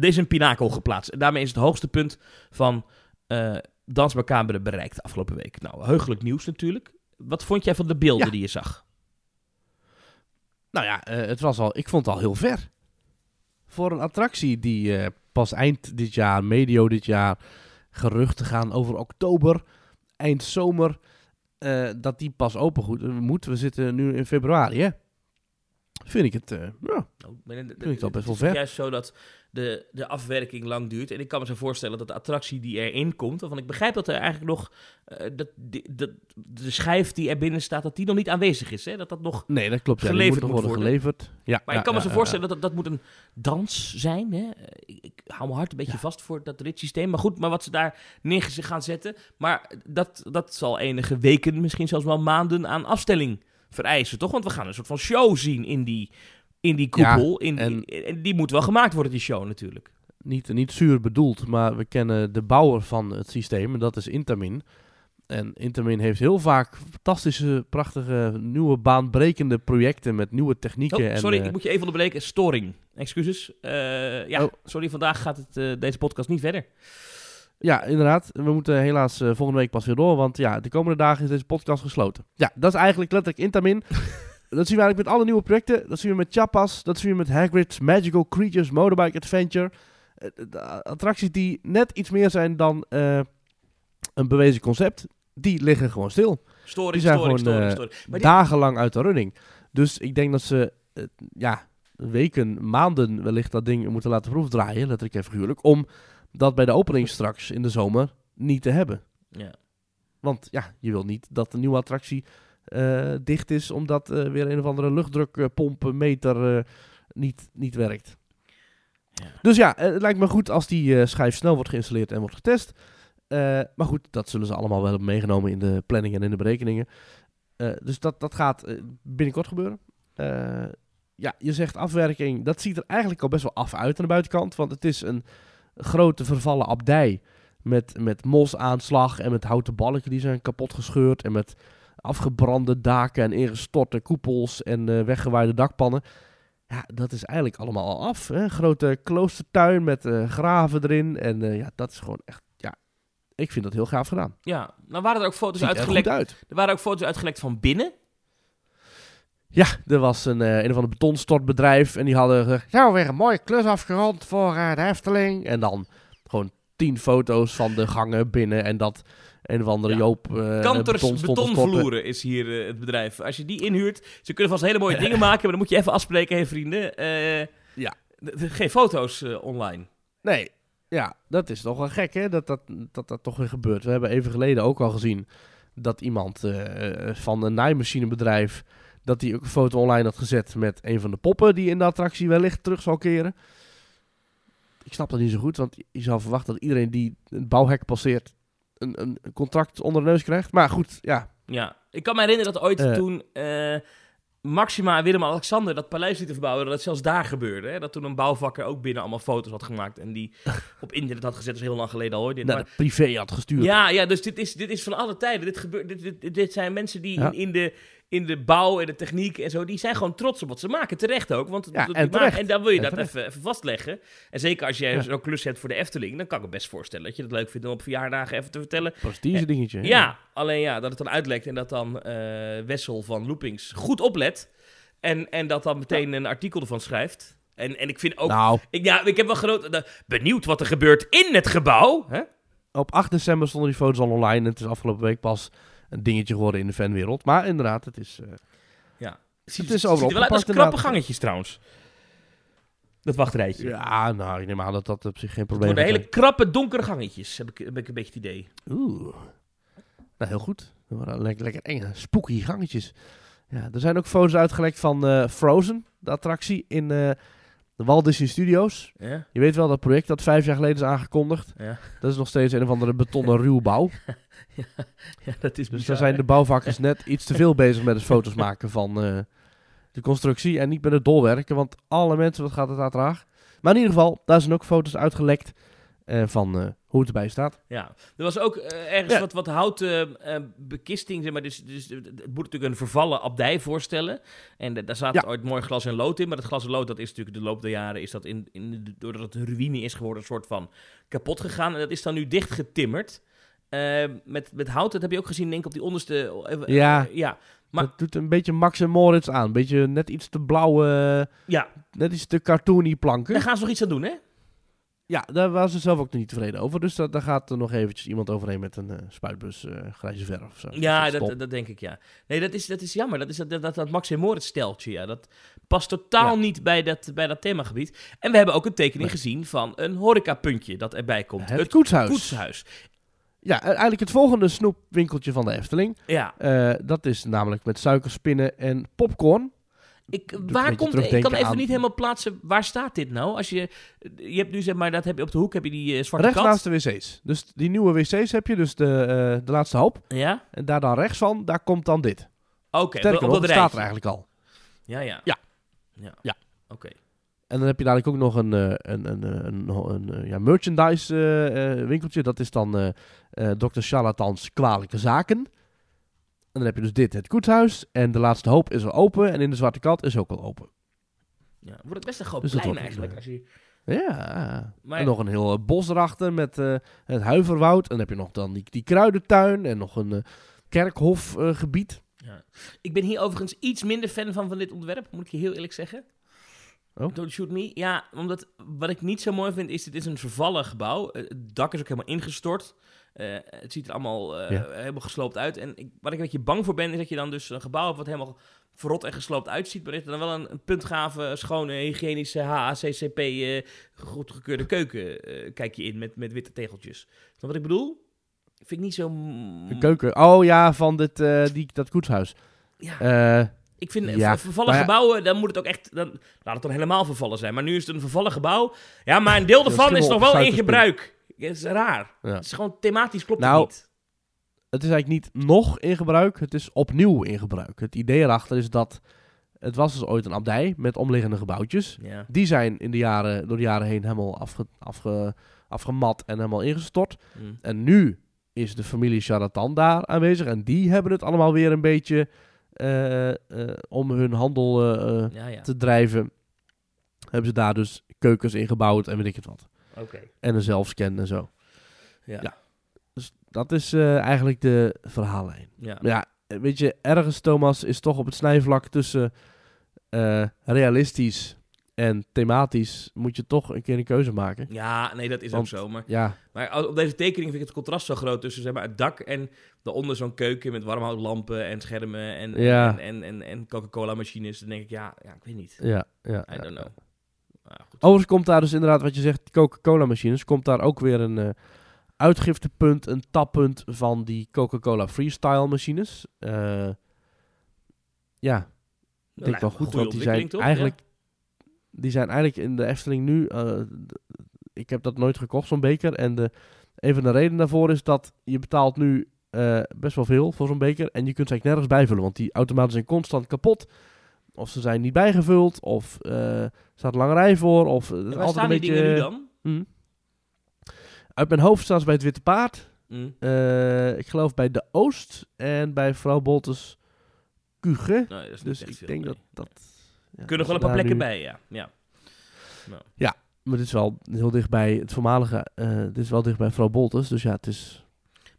er is een pinakel geplaatst. En daarmee is het hoogste punt van eh Dans Macabre bereikt afgelopen week. Nou, heugelijk nieuws natuurlijk. Wat vond jij van de beelden Ja. die je zag? Nou ja, eh, het was al, ik vond het al heel ver. Voor een attractie die eh, pas eind dit jaar, medio dit jaar, geruchten gaan over oktober, eind zomer, eh, dat die pas open goed, moet. We zitten nu in februari, hè? Vind ik het, eh, ja, Nou, Vind ik dat best wel Het is ver. juist zo dat de, de afwerking lang duurt. En ik kan me zo voorstellen dat de attractie die erin komt... waarvan ik begrijp dat er eigenlijk nog... eh, dat, dat, de schijf die er binnen staat, dat die nog niet aanwezig is. Hè? Dat dat nog... nee, dat klopt. Ja, Geleverd moet nog worden geleverd. Ja, Maar ja, ik kan me zo voorstellen dat, dat moet een dans zijn. Hè? Ik, ik hou mijn hart een beetje vast voor dat ritssysteem. Maar goed, maar wat ze daar neer gaan zetten... Maar dat, dat zal enige weken, misschien zelfs wel maanden aan afstelling vereisen, toch? Want we gaan een soort van show zien in die, in die Ja, koepel. in, en- die moet wel gemaakt worden, die show natuurlijk. niet, niet zuur bedoeld, maar we kennen de bouwer van het systeem, en dat is Intamin. En Intamin heeft heel vaak fantastische, prachtige, nieuwe baanbrekende projecten met nieuwe technieken. Oh, en, sorry, eh, ik moet je even onderbreken. Storing. Excuses. Eh, ja, Oh. sorry, vandaag gaat het, eh, deze podcast niet verder. Ja, inderdaad. We moeten helaas eh, volgende week pas weer door, want ja, de komende dagen is deze podcast gesloten. Ja, dat is eigenlijk letterlijk Intamin. dat zien we eigenlijk met alle nieuwe projecten. Dat zien we met Chappas, dat zien we met Hagrid's Magical Creatures Motorbike Adventure. Eh, de attracties die net iets meer zijn dan eh, een bewezen concept, die liggen gewoon stil. Storing, Die zijn storing, gewoon, storing, eh, storing. Dagenlang uit de running. Dus ik denk dat ze, eh, ja, weken, maanden wellicht dat ding moeten laten proefdraaien, letterlijk en figuurlijk, om dat bij de opening straks in de zomer niet te hebben. ja. Want ja, je wil niet dat een nieuwe attractie eh, dicht is omdat eh, weer een of andere luchtdrukpompenmeter eh, niet, niet werkt. Ja. Dus ja, het lijkt me goed als die schijf snel wordt geïnstalleerd en wordt getest. Maar goed, dat zullen ze allemaal wel hebben meegenomen in de planning en in de berekeningen. Dus dat, dat gaat binnenkort gebeuren. Ja, je zegt afwerking. Dat ziet er eigenlijk al best wel af uit aan de buitenkant. Want het is een grote vervallen abdij. Met, met mosaanslag en met houten balken die zijn kapot gescheurd. En met afgebrande daken en ingestorte koepels en eh, weggewaaide dakpannen. Ja, dat is eigenlijk allemaal al af. Hè? Grote kloostertuin met eh, graven erin. En eh, ja, dat is gewoon echt... Ja, ik vind dat heel gaaf gedaan. ja, nou waren er ook foto's Ziet er goed uitgelekt. uit. Er waren ook foto's uitgelekt van binnen. Ja, er was een, eh, een of ander betonstortbedrijf. En die hadden gezegd, nou weer een mooie klus afgerond voor eh, de Efteling. En dan gewoon tien foto's van de gangen binnen. En dat een of andere Ja. Joop Kanters beton storten. Betonvloeren is hier het bedrijf. Als je die inhuurt, ze kunnen vast hele mooie dingen maken, maar dan moet je even afspreken, hé vrienden. Ja. Geen foto's online. Nee, ja, dat is toch wel gek hè, dat dat, dat dat toch weer gebeurt. We hebben even geleden ook al gezien dat iemand van een naaimachinebedrijf... dat die ook een foto online had gezet met een van de poppen... die in de attractie wellicht terug zal keren. Ik snap dat niet zo goed, want je zou verwachten dat iedereen die een bouwhek passeert... een, een contract onder de neus krijgt. Maar goed, ja, Ja, ik kan me herinneren dat ooit Eh. toen eh, Maxima en Willem-Alexander dat paleis lieten verbouwen, dat het zelfs daar gebeurde. Hè? Dat toen een bouwvakker ook binnen allemaal foto's had gemaakt en die op internet had gezet. Is heel lang geleden al hoor. Dit. naar Maar- privé had gestuurd. ja, ja, dus dit is, dit is van alle tijden. Dit, gebeurt, dit, dit, dit- dit zijn mensen die Ja. in, in, de, in de bouw en de techniek en zo, die zijn gewoon trots op wat ze maken. Terecht ook. Want Ja, en terecht. en dan wil je En dat even, even vastleggen. En zeker als jij Ja. zo'n klus hebt voor de Efteling, dan kan ik me best voorstellen dat je het leuk vindt om op verjaardagen even te vertellen. Prestige dingetje. hè? Ja, alleen ja, dat het dan uitlekt en dat dan eh, Wessel van Loopings goed oplet. En, en dat dan meteen een artikel ervan schrijft. En, en ik vind ook... Nou, Ik, ja, ik heb wel eh, benieuwd wat er gebeurt in het gebouw. Hè? op 8 december stonden die foto's al online. En het is afgelopen week pas een dingetje geworden in de fanwereld. Maar inderdaad, het is... eh, Ja. Het is overal er wel uit als krappe inderdaad. gangetjes trouwens. Dat wachtrijtje. Ja, nou, ik neem aan dat dat op zich geen Het probleem worden is. hele krappe, donkere gangetjes, heb ik, heb ik een beetje het idee. Oeh. Nou, heel goed. Lekker, lekker enge, spooky gangetjes. Ja, er zijn ook foto's uitgelekt van eh, Frozen, de attractie in eh, de Walt Disney Studios. Ja, Je weet wel, dat project dat vijf jaar geleden is aangekondigd. ja. Dat is nog steeds een of andere betonnen ruwbouw. ja dat is Dus daar zijn de bouwvakkers net iets te veel bezig met het foto's maken van eh, de constructie. En niet met het dolwerken, want alle mensen, wat gaat het daar traag. Maar in ieder geval, daar zijn ook foto's uitgelekt eh, van eh, hoe het erbij staat. Ja, er was ook eh, ergens Ja. wat, wat houten bekisting, zeg maar. Dus, dus het moet natuurlijk een vervallen abdij voorstellen. En da- daar zat Ja. ooit mooi glas en lood in. Maar dat glas en lood, dat is natuurlijk de loop der jaren, is dat in, in, doordat het een ruïne is geworden, een soort van kapot gegaan. En dat is dan nu dicht getimmerd. Eh, met, met hout, dat heb je ook gezien, denk ik, op die onderste... Ja. ja, Maar- dat doet een beetje Max en Moritz aan. Een beetje net iets te blauwe, ja, net iets te cartoony planken. daar gaan ze nog iets aan doen, hè? Ja, daar waren ze zelf ook niet tevreden over. Dus dat, daar gaat er nog eventjes iemand overheen met een eh, spuitbus eh, grijze verf of zo. Ja, Stop. dat, dat denk ik, ja. Nee, dat is, dat is jammer. Dat is dat, dat, dat Max Moritz steltje, ja. Dat past totaal Ja. niet bij dat, bij dat themagebied. En we hebben ook een tekening Nee. gezien van een horecapuntje dat erbij komt. Het, koetshuis. koetshuis. Ja, eigenlijk het volgende snoepwinkeltje van de Efteling. Ja, Eh, dat is namelijk met suikerspinnen en popcorn. Ik, waar komt, ik kan even aan- niet helemaal plaatsen, waar staat dit nou? Als je, je hebt nu zeg maar, dat heb je op de hoek, heb je die eh, zwarte Rechts naast de wc's. Dus die nieuwe wc's heb je, dus de, eh, de laatste hoop. Ja, En daar dan rechts van, daar komt dan dit. oké. Op dat staat er eigenlijk al. Ja, ja. Ja. Ja, Ja. oké. En dan heb je dadelijk ook nog een, eh, een, een, een, een, ja, merchandise winkeltje. Dat is dan Dr. Charlatans Kwalijke Zaken. Dan heb je dus dit, het koetshuis. En de laatste hoop is al open. En in de Zwarte Kat is ook al open. Ja, wordt het best een groot Dus plein eigenlijk. Als je, Ja. maar, En nog een heel eh, bos erachter met eh, het huiverwoud. En dan heb je nog dan die, die kruidentuin. En nog een eh, kerkhofgebied. ja. Ik ben hier overigens iets minder fan van, van dit ontwerp, moet ik je heel eerlijk zeggen. Oh. Don't shoot me. Ja, omdat wat ik niet zo mooi vind is, dit is een vervallen gebouw. Het dak is ook helemaal ingestort. Eh, het ziet er allemaal eh, Ja. helemaal gesloopt uit. En ik, waar ik een beetje bang voor ben, is dat je dan dus een gebouw hebt wat helemaal verrot en gesloopt uitziet. Maar er zit dan wel een, een puntgave, schone, hygiënische HACCP eh goedgekeurde keuken kijk je in met, met witte tegeltjes. Wat ik bedoel? Vind ik niet zo... De keuken. Oh ja, van dit, die, dat koetshuis. Ja, ik vind ja, vervallen ja- gebouwen, dan moet het ook echt... Dan, laat het dan helemaal vervallen zijn. Maar nu is het een vervallen gebouw. Ja, maar een deel ervan is nog wel in gebruik. Het is raar. Ja. Het is gewoon thematisch klopt Nou, het niet. het is eigenlijk niet nog in gebruik, het is opnieuw in gebruik. Het idee erachter is dat het was dus ooit een abdij met omliggende gebouwtjes. Ja. Die zijn in de jaren, door de jaren heen helemaal afge, afge, afgemat en helemaal ingestort. Hm. En nu is de familie Charlatan daar aanwezig en die hebben het allemaal weer een beetje eh, eh, om hun handel eh, Ja, ja. te drijven. Hebben ze daar dus keukens in gebouwd en weet ik het wat. Oké. En een zelfscan en zo. Ja. Ja. Dus dat is eh, eigenlijk de verhaallijn. Ja. Maar ja, weet je, ergens Thomas is toch op het snijvlak tussen eh, realistisch en thematisch moet je toch een keer een keuze maken. Ja, nee, dat is Want- ook zo. Maar, Ja, maar op deze tekening vind ik het contrast zo groot tussen zeg maar, het dak en daaronder zo'n keuken met warmhoutlampen en schermen en, Ja. en, en, en, en Coca-Cola machines. Dan denk ik, ja, ja ik weet niet. ja, ja. I don't know. Goed. Overigens komt daar dus inderdaad, wat je zegt, die Coca-Cola machines, komt daar ook weer een eh, uitgiftepunt, een tappunt van die Coca-Cola freestyle machines. Eh, ja, ik denk wel goed, want die zijn toch? eigenlijk, die zijn eigenlijk in de Efteling nu, eh, ik heb dat nooit gekocht, zo'n beker. En de, een van de redenen daarvoor is dat je betaalt nu best wel veel voor zo'n beker. En je kunt ze eigenlijk nergens bijvullen, want die automaten zijn constant kapot. Of ze zijn niet bijgevuld, of eh staat een lange rij voor, of waar altijd staan een die beetje... dingen nu dan? Hm. Uit mijn hoofd staan ze bij het Witte Paard. Hm. Eh, ik geloof bij de Oost en bij vrouw Boltes Kuge. Dus ik denk dat dat... ja, Kunnen wel een paar plekken nu- bij, ja. ja. Maar dit is wel heel dichtbij het voormalige... dit is wel dichtbij vrouw Boltes, dus ja, het is...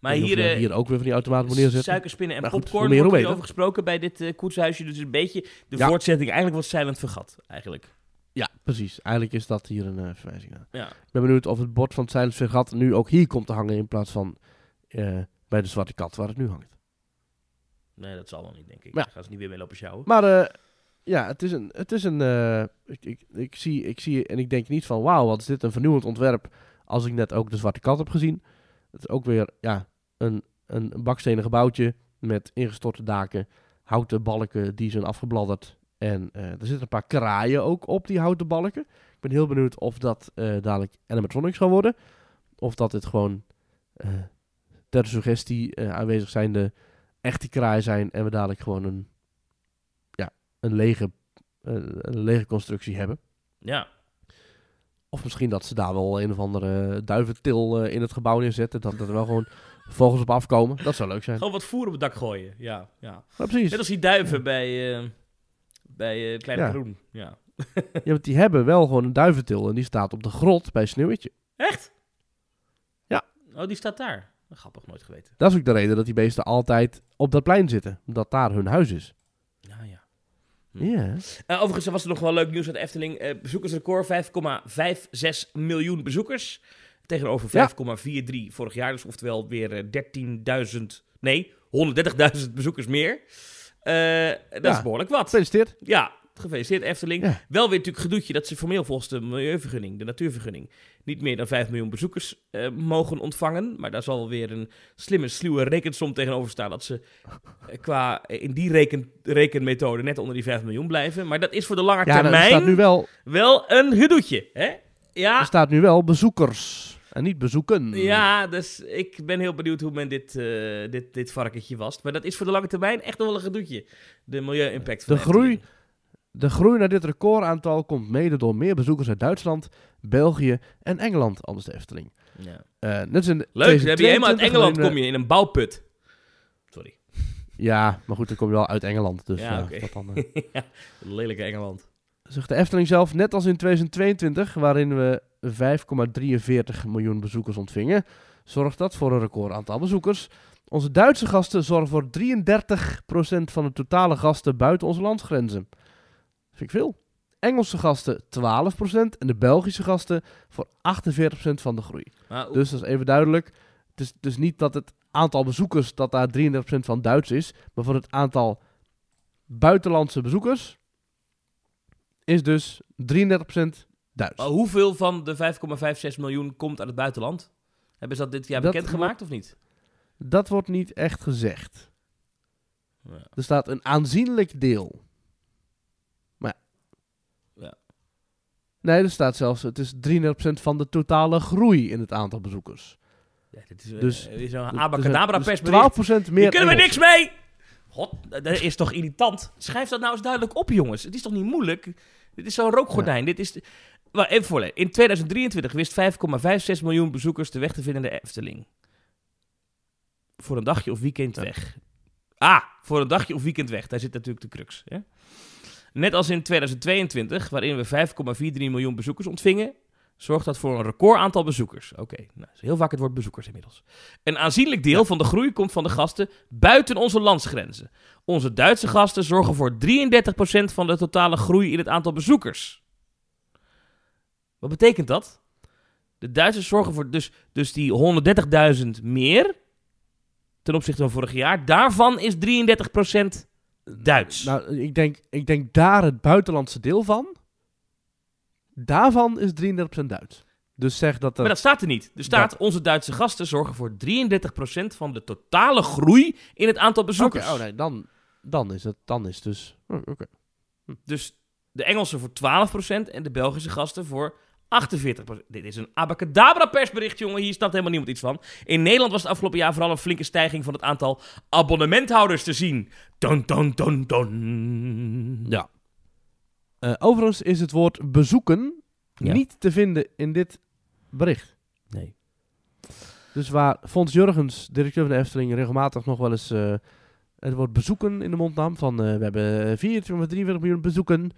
Maar hier, eh, hier ook weer van die automaten neerzetten. suikerspinnen en Maar goed, popcorn meer, wordt over gesproken bij dit eh, koetshuisje. Dus een beetje de Ja. voortzetting. Eigenlijk wordt Silent vergat, eigenlijk. Ja, precies. Eigenlijk is dat hier een eh, verwijzing naar. Ja. Ik ben benieuwd of het bord van het Silent Vergat nu ook hier komt te hangen... in plaats van bij de Zwarte Kat, waar het nu hangt. Nee, dat zal wel niet, denk ik. Ja. Gaan ze niet weer mee lopen sjouwen. Maar ja, het is een. Het is een ik, ik, ik, zie, ik zie en ik denk niet van wauw, wat is dit een vernieuwend ontwerp. Als ik net ook de Zwarte Kat heb gezien. Het is ook weer ja, een, een bakstenen gebouwtje met ingestorte daken, houten balken die zijn afgebladderd. En eh, er zitten een paar kraaien ook op die houten balken. Ik ben heel benieuwd of dat eh, dadelijk animatronics gaan worden. Of dat dit gewoon eh ter suggestie aanwezig zijnde echte kraaien zijn. En we dadelijk gewoon een, ja, een, lege, een lege constructie hebben. Ja. Of misschien dat ze daar wel een of andere duiventil in het gebouw neerzetten. Dat, dat wel gewoon vogels op afkomen. Dat zou leuk zijn. Gewoon wat voer op het dak gooien. Ja, ja. Precies. Net als die duiven bij, eh bij eh, Kleine Ja. Groen. Ja. Ja, want die hebben wel gewoon een duiventil. En die staat op de grot bij Sneeuwwitje. Echt? Ja. Oh, die staat daar. Grappig, nooit geweten. Dat is ook de reden dat die beesten altijd op dat plein zitten. Omdat daar hun huis is. Ja, ja. Hm. Eh, overigens was er nog wel leuk nieuws uit de Efteling. Eh, bezoekersrecord 5,56 miljoen bezoekers. Tegenover 5,43 vorig jaar. Dus oftewel weer eh, 13.000, nee, 130.000 bezoekers meer. Eh, dat Ja. is behoorlijk wat. Gefeliciteerd. Ja, gefeliciteerd Efteling. Ja. Wel weer natuurlijk gedoetje dat ze formeel volgens de milieuvergunning, de natuurvergunning, niet meer dan 5 miljoen bezoekers eh, mogen ontvangen. Maar daar zal weer een slimme, sluwe rekensom tegenover staan dat ze eh, qua eh, in die reken, rekenmethode net onder die 5 miljoen blijven. Maar dat is voor de lange Ja, er termijn staat, nu wel, wel een gedoetje. Hè? Ja, er staat nu wel bezoekers. En niet bezoeken. ja, dus ik ben heel benieuwd hoe men dit, eh, dit, dit varkentje wast. Maar dat is voor de lange termijn echt nog wel een gedoetje. De milieu-impact van De groei. De groei naar dit recordaantal komt mede door meer bezoekers uit Duitsland, België en Engeland, anders de Efteling. Ja. Eh, net in Leuk, dan heb je helemaal uit 2022 Engeland kom je in een bouwput. Sorry. Ja, maar goed, dan kom je wel uit Engeland. Dus Ja, ja, oké. dan, eh. ja, lelijke Engeland. Zegt de Efteling zelf, net als in 2022, waarin we 5,43 miljoen bezoekers ontvingen, zorgt dat voor een recordaantal bezoekers. Onze Duitse gasten zorgen voor 33% van de totale gasten buiten onze landsgrenzen. Vind ik veel. Engelse gasten 12% en de Belgische gasten voor 48% van de groei. Maar, Dus dat is even duidelijk. Het is dus niet dat het aantal bezoekers, dat daar 33% van Duits is, maar van het aantal buitenlandse bezoekers is dus 33% Duits. Maar hoeveel van de 5,56 miljoen komt uit het buitenland? Hebben ze dat dit jaar bekendgemaakt of niet? Dat wordt niet echt gezegd. Ja. Er staat een aanzienlijk deel. Maar Ja. Nee, er staat zelfs, het is 33% van de totale groei in het aantal bezoekers. Ja, dit is Dus- dus, zo'n Dus- abacadabra dus persbericht. 12% meer Hier kunnen we niks mee! God, dat is toch irritant? Schrijf dat nou eens duidelijk op, jongens. Het is toch niet moeilijk? Dit is zo'n rookgordijn. Dit is... Maar even voorlezen. In 2023 wist 5,56 miljoen bezoekers de weg te vinden in de Efteling. Voor een dagje of weekend Ja. weg. Ah, voor een dagje of weekend weg. Daar zit natuurlijk de crux. Hè? Net als in 2022, waarin we 5,43 miljoen bezoekers ontvingen, zorgt dat voor een record aantal bezoekers. Oké, nou, heel vaak het woord bezoekers inmiddels. Een aanzienlijk deel van de groei komt van de gasten buiten onze landsgrenzen. Onze Duitse gasten zorgen voor 33% van de totale groei in het aantal bezoekers. Wat betekent dat? De Duitsers zorgen voor dus, dus die 130.000 meer ten opzichte van vorig jaar. Daarvan is 33% Duits. Nou, ik denk, ik denk daar het buitenlandse deel van. Daarvan is 33% Duits. Dus zeg dat er... maar dat staat er niet. Er staat, Dat- onze Duitse gasten zorgen voor 33% van de totale groei in het aantal bezoekers. oh nee, dan, dan is het dan is dus... oh, Oké. Dus de Engelsen voor 12% en de Belgische gasten voor 48%. Dit is een abacadabra persbericht, jongen. Hier snapt helemaal niemand iets van. In Nederland was het afgelopen jaar vooral een flinke stijging van het aantal abonnementhouders te zien. Dun, dun, dun, dun. Ja. Eh, overigens is het woord bezoeken Ja. niet te vinden in dit bericht. Nee. Dus waar Fons Jurgens, directeur van de Efteling, regelmatig nog wel eens eh, het woord bezoeken in de mond nam. Van eh, we hebben 24,43 miljoen bezoeken.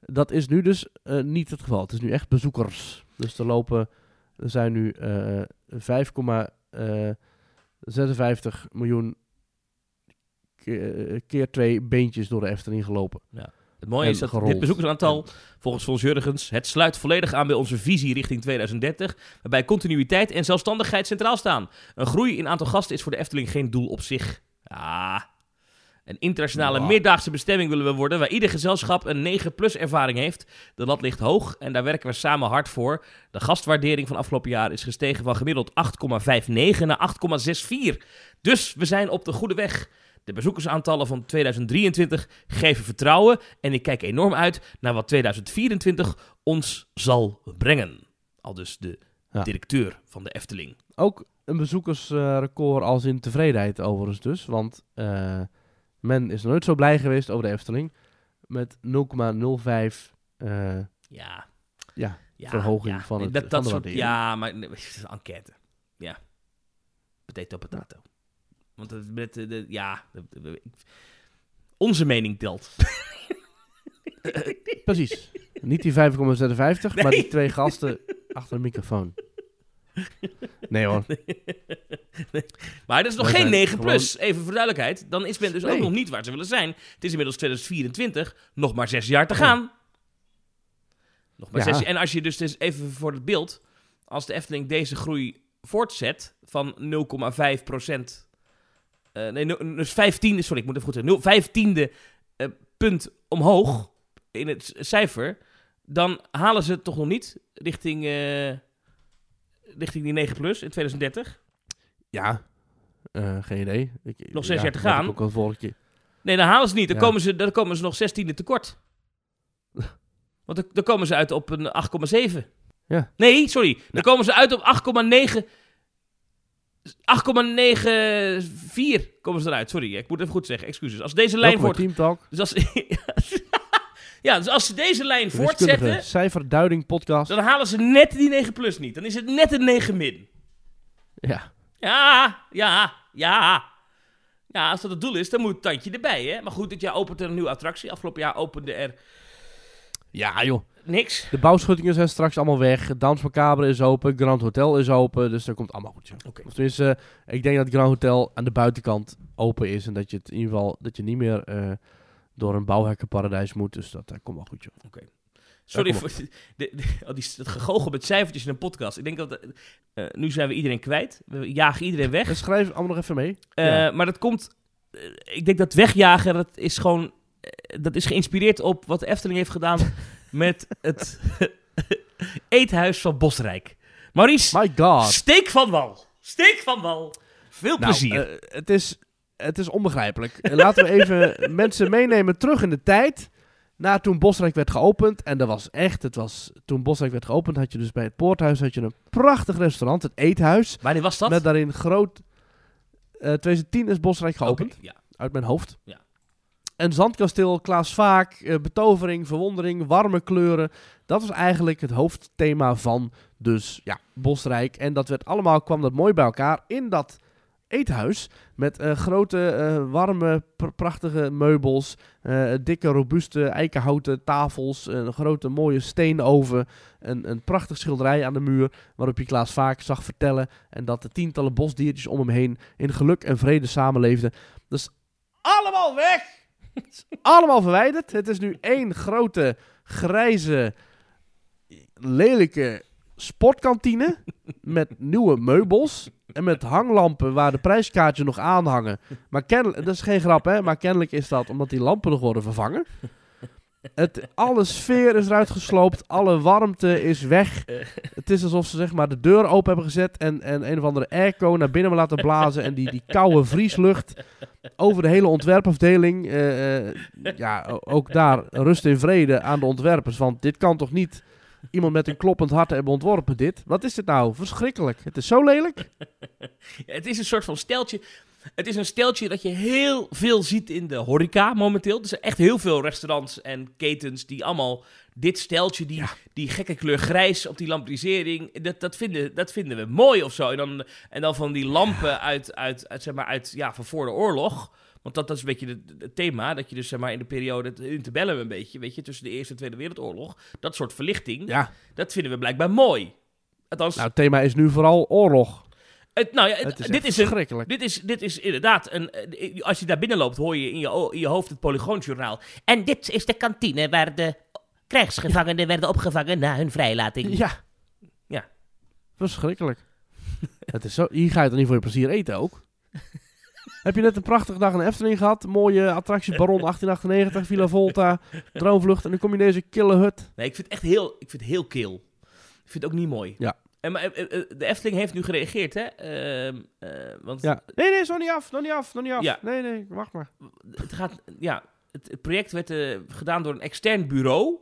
Dat is nu dus eh, niet het geval. Het is nu echt bezoekers. Dus er lopen, er zijn nu eh 5,56 miljoen keer, twee beentjes door de Efteling gelopen. Het mooie En is dat gerold. dit bezoekersaantal, volgens Fons Jurgens, het sluit volledig aan bij onze visie richting 2030, waarbij continuïteit en zelfstandigheid centraal staan. Een groei in aantal gasten is voor de Efteling geen doel op zich. Ah. Een internationale Ja. meerdaagse bestemming willen we worden, waar ieder gezelschap een 9-plus ervaring heeft. De lat ligt hoog en daar werken we samen hard voor. De gastwaardering van afgelopen jaar is gestegen van gemiddeld 8,59 naar 8,64. Dus we zijn op de goede weg. De bezoekersaantallen van 2023 geven vertrouwen en ik kijk enorm uit naar wat 2024 ons zal brengen. Al dus de Ja. directeur van de Efteling. Ook een bezoekersrecord als in tevredenheid overigens dus. Want eh, men is nooit zo blij geweest over de Efteling. Met 0,05 eh, Ja, ja, ja Verhoging ja. van het- dat, van dat soort. Ja, maar nee, het is een enquête. Ja. Potato, potato. Want het, met, de, de- ja, de- onze mening telt. precies. Niet die 5,56, maar Nee. die twee gasten achter de microfoon. Nee hoor. Maar dat is nog geen zijn 9 plus. Even voor duidelijkheid. Dan is men dus ook nog niet waar ze willen zijn. Het is inmiddels 2024. Nog maar zes jaar te gaan. Nog maar Ja. zes En als je dus, dus even voor het beeld. Als de Efteling deze groei voortzet van 0,5 procent. eh, nee, dus 15, sorry, ik moet even goed zeggen. 0, 15e eh, punt omhoog in het cijfer. Dan halen ze het toch nog niet richting, eh, richting die 9 plus in 2030. Ja, eh, geen idee. Ik, Nog zes ja, jaar te gaan. Ook keer. Nee, dan halen ze het niet. Dan, Ja. komen, ze, dan komen ze nog 16e tekort. Want dan, dan komen ze uit op een 8,7. Ja. Nee, sorry. Dan komen ze uit op 8,9. 8,94 komen ze eruit. Sorry, ik moet even goed zeggen. Excuses. Als deze lijn Welkom wordt. Team Talk. Dus als, Ja, dus als ze deze lijn voortzetten, cijferduiding podcast. dan halen ze net die 9 plus niet. Dan is het net een 9 min. Ja. Ja, ja, ja. Ja, als dat het doel is, dan moet het tandje erbij, hè. Maar goed, dit jaar opent er een nieuwe attractie. Afgelopen jaar opende er ja, joh. niks. De bouwschuttingen zijn straks allemaal weg. Dans Macabre is open. Grand Hotel is open. Dus dat komt allemaal goed. Of tenminste, eh, ik denk dat Grand Hotel aan de buitenkant open is. En dat je het in ieder geval dat je niet meer eh, door een bouwhekkenparadijs moet. Dus dat komt wel goed, joh. Sorry voor de, de, die, het gegogel met cijfertjes in een podcast. Ik denk dat... eh, eh, nu zijn we iedereen kwijt. We jagen iedereen weg. En schrijf allemaal nog even mee. Ja. Maar dat komt... ik denk dat wegjagen, dat is gewoon... dat is geïnspireerd op wat de Efteling heeft gedaan met het eethuis van Bosrijk. Maurice, My god. steek van wal. Steek van wal. Veel Nou, plezier. eh, het, is, het is onbegrijpelijk. Laten we even mensen meenemen terug in de tijd. Na toen Bosrijk werd geopend. En dat was echt, het was, toen Bosrijk werd geopend had je dus bij het Poorthuis had je een prachtig restaurant, het Eethuis. Wanneer was dat? Met daarin groot, eh 2010 is Bosrijk geopend, ja. uit mijn hoofd. Ja. En Zandkasteel, Klaas Vaak, eh, betovering, verwondering, warme kleuren. Dat was eigenlijk het hoofdthema van dus ja, Bosrijk. En dat werd allemaal, kwam dat mooi bij elkaar in dat eethuis. Met eh, grote, eh, warme, pr- prachtige meubels. eh, dikke, robuuste eikenhouten tafels. Een grote, mooie steenoven. Een, een prachtig schilderij aan de muur. Waarop je Klaas Vaak zag vertellen. En dat de tientallen bosdiertjes om hem heen in geluk en vrede samenleefden. Dus allemaal weg! Allemaal verwijderd. Het is nu één grote, grijze, lelijke sportkantine. Met nieuwe meubels. En met hanglampen waar de prijskaartjes nog aan hangen. Maar kennelijk, dat is geen grap hè, maar kennelijk is dat omdat die lampen nog worden vervangen. Het, alle sfeer is eruit gesloopt, alle warmte is weg. Het is alsof ze zeg maar de deur open hebben gezet en, en een of andere airco naar binnen laten blazen. En die, die koude vrieslucht over de hele ontwerpafdeling. eh, eh, ja, ook daar rust in vrede aan de ontwerpers. Want dit kan toch niet iemand met een kloppend hart hebben ontworpen, dit? Wat is dit nou? Verschrikkelijk. Het is zo lelijk. Ja, Het is een soort van steltje. Het is een steltje dat je heel veel ziet in de horeca momenteel. Er zijn echt heel veel restaurants en ketens die allemaal dit steltje, die, die gekke kleur grijs op die lampisering, dat, dat, vinden, dat vinden we mooi of zo. En dan, en dan van die lampen uit, uit, uit, zeg maar, uit ja, van voor de oorlog. Want dat, dat is een beetje het thema, dat je dus zeg maar, in de periode, het interbellum een beetje, weet je, tussen de Eerste en Tweede Wereldoorlog, dat soort verlichting, Ja, dat vinden we blijkbaar mooi. Althans, nou, het thema is nu vooral oorlog. het, nou ja, het- Het is dit is een, dit is, dit is inderdaad, een, eh, als je daar binnen loopt, hoor je in je, in je hoofd het Polygoonjournaal. En dit is de kantine waar de krijgsgevangenen werden opgevangen na hun vrijlating. Ja. Ja. Verschrikkelijk. het is zo, hier ga je toch niet voor je plezier eten ook? Heb je net een prachtige dag in Efteling gehad? Mooie attracties, Baron 1898, Villa Volta, Droomvlucht. En dan kom je in deze kille hut. Nee, ik vind het echt heel, ik vind het heel kil. Ik vind het ook niet mooi. Ja. En, maar, eh, eh, de Efteling heeft nu gereageerd, hè? Ehm, eh, want Ja. Nee, nee, nog niet af, nog niet af, nog niet af. Ja. Nee, nee, wacht maar. het, gaat, ja, het, project werd eh, gedaan door een extern bureau.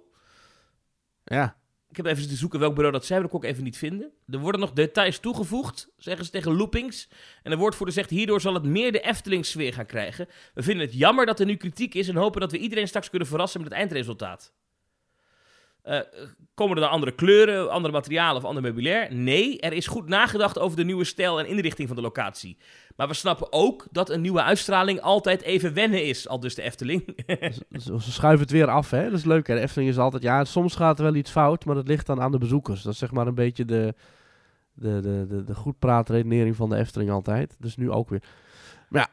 Ja. Ik heb even zitten zoeken welk bureau dat zijn, maar dat even niet vinden. Er worden nog details toegevoegd, zeggen ze tegen Loopings. En de woordvoerder zegt, hierdoor zal het meer de Efteling-sfeer gaan krijgen. We vinden het jammer dat er nu kritiek is en hopen dat we iedereen straks kunnen verrassen met het eindresultaat. Eh, komen er dan andere kleuren, andere materialen of ander meubilair? Nee, er is goed nagedacht over de nieuwe stijl en inrichting van de locatie. Maar we snappen ook dat een nieuwe uitstraling altijd even wennen is, al dus de Efteling. Ze, schuiven het weer af, hè. Dat is leuk, hè. De Efteling is altijd... Ja, soms gaat er wel iets fout, maar dat ligt dan aan de bezoekers. Dat is zeg maar een beetje de, de, de, de, de goedpraatredenering van de Efteling altijd. Dus nu ook weer. Maar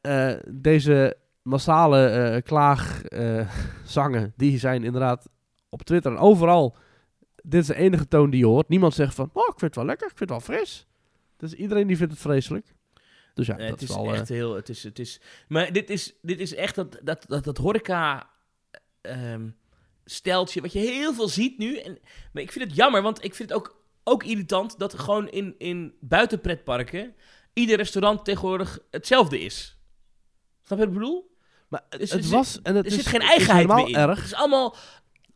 ja, eh, deze massale eh klaagzangen, die zijn inderdaad op Twitter en overal... Dit is de enige toon die je hoort. Niemand zegt van, oh, ik vind het wel lekker, ik vind het wel fris. Dus iedereen die vindt het vreselijk. Dus ja, Nee, dat het is is wel... eh, echt heel. Het is, het is, maar dit is, dit is echt dat, dat, dat, dat horeca. ehm steltje, wat je heel veel ziet nu. En, maar ik vind het jammer, want ik vind het ook, ook irritant dat gewoon in, in buitenpretparken. ieder restaurant tegenwoordig hetzelfde is. Snap je wat ik bedoel? maar dus het was... En het Er is, zit geen het is eigenheid meer in. erg. Het is allemaal.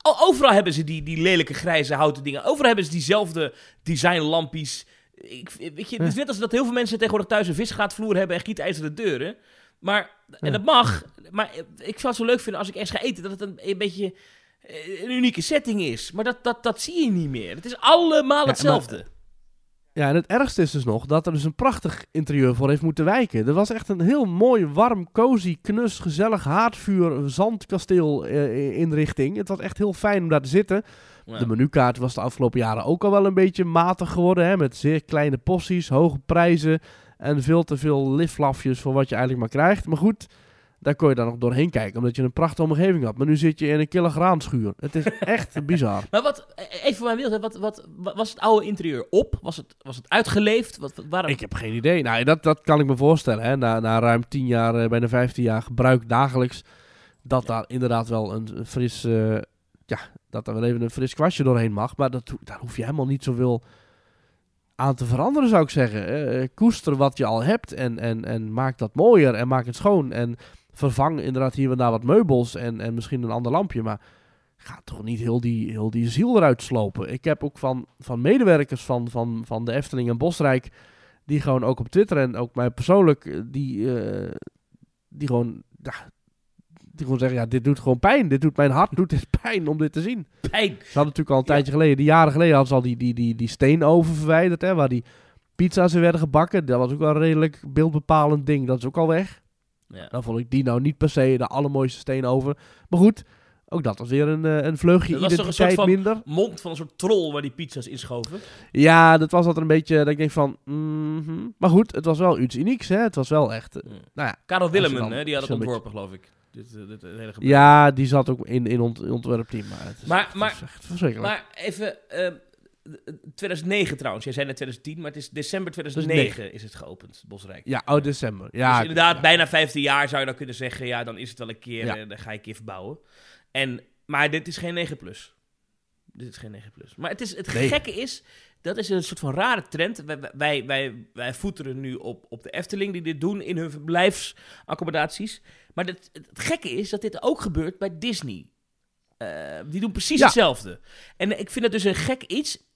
Overal hebben ze die, die lelijke grijze houten dingen. Overal hebben ze diezelfde designlampies. Ik, weet je, het is net als dat heel veel mensen tegenwoordig thuis een visgaatvloer hebben en gietijzeren deuren. Maar, en dat mag. Maar ik zou het zo leuk vinden als ik ergens ga eten, dat het een, een beetje eh, een unieke setting is. Maar dat, dat, dat zie je niet meer. Het is allemaal Ja, hetzelfde. Ja, en het ergste is dus nog dat er dus een prachtig interieur voor heeft moeten wijken. Er was echt een heel mooi, warm, cozy, knus, gezellig haardvuur, zandkasteel eh, inrichting. Het was echt heel fijn om daar te zitten. Ja. De menukaart was de afgelopen jaren ook al wel een beetje matig geworden. Hè, met zeer kleine porties, hoge prijzen en veel te veel liflafjes voor wat je eigenlijk maar krijgt. Maar goed, daar kon je dan nog doorheen kijken, omdat je een prachtige omgeving had. Maar nu zit je in een kille graanschuur. Het is echt bizar. Maar wat, even voor mijn beeld, wat, wat, wat, was het oude interieur op? Was het, was het uitgeleefd? Wat, wat- waarom? Ik heb geen idee. Nou, dat, dat kan ik me voorstellen. Hè. Na, na ruim 10 jaar, eh, bijna 15 jaar gebruik dagelijks, dat daar inderdaad wel een, een fris, eh, ja, dat er wel even een fris kwastje doorheen mag. Maar dat, daar hoef je helemaal niet zoveel aan te veranderen, zou ik zeggen. Eh, koester wat je al hebt en, en, en maak dat mooier en maak het schoon. En vervang inderdaad hier en daar wat meubels en, en misschien een ander lampje. Maar ga toch niet heel die, heel die ziel eruit slopen. Ik heb ook van, van medewerkers van, van, van de Efteling en Bosrijk die gewoon ook op Twitter en ook mij persoonlijk, eh, die, eh, die gewoon, ja, die gewoon zeggen, ja, dit doet gewoon pijn. Dit doet mijn hart, doet dit pijn om dit te zien. Pijn. Ze hadden natuurlijk al een Ja. tijdje geleden, die jaren geleden hadden ze al die, die, die, die steenoven verwijderd, hè, waar die pizza's in werden gebakken. Dat was ook wel een redelijk beeldbepalend ding. Dat is ook al weg. Ja. Dan vond ik die nou niet per se de allermooiste steenoven. Maar goed, ook dat was weer een, eh, een vleugje Dat was toch een soort van- minder. Mond van een soort troll waar die pizza's inschoven. Ja, dat was altijd een beetje, dat ik denk van, mhm. maar goed, het was wel iets unieks, hè. Het was wel echt, eh, Ja. nou ja. Karel Willemen, hè, die had het ontworpen, geloof ik. Dit, eh, dit. Ja, die zat ook in, in ont, ontwerpteam, maar het is, Maar- echt- maar- het is echt verschrikkelijk. Maar even, eh, 2009 trouwens. Jij zei net 2010, maar het is december 2009 is het geopend, Bosrijk. ja, oh, december. Ja, dus inderdaad, ja. bijna 15 jaar zou je dan kunnen zeggen. Ja, dan is het wel een keer, Ja. eh, dan ga je een keer verbouwen. En, maar dit is geen 9 plus. Dit is geen 9 plus. Maar het, is, het Nee. gekke is, dat is een soort van rare trend. Wij, wij, wij, wij voeteren nu op, op de Efteling die dit doen in hun verblijfsaccommodaties. Maar het, het gekke is dat dit ook gebeurt bij Disney. Eh, die doen precies Ja. hetzelfde. En ik vind het dus een gek iets.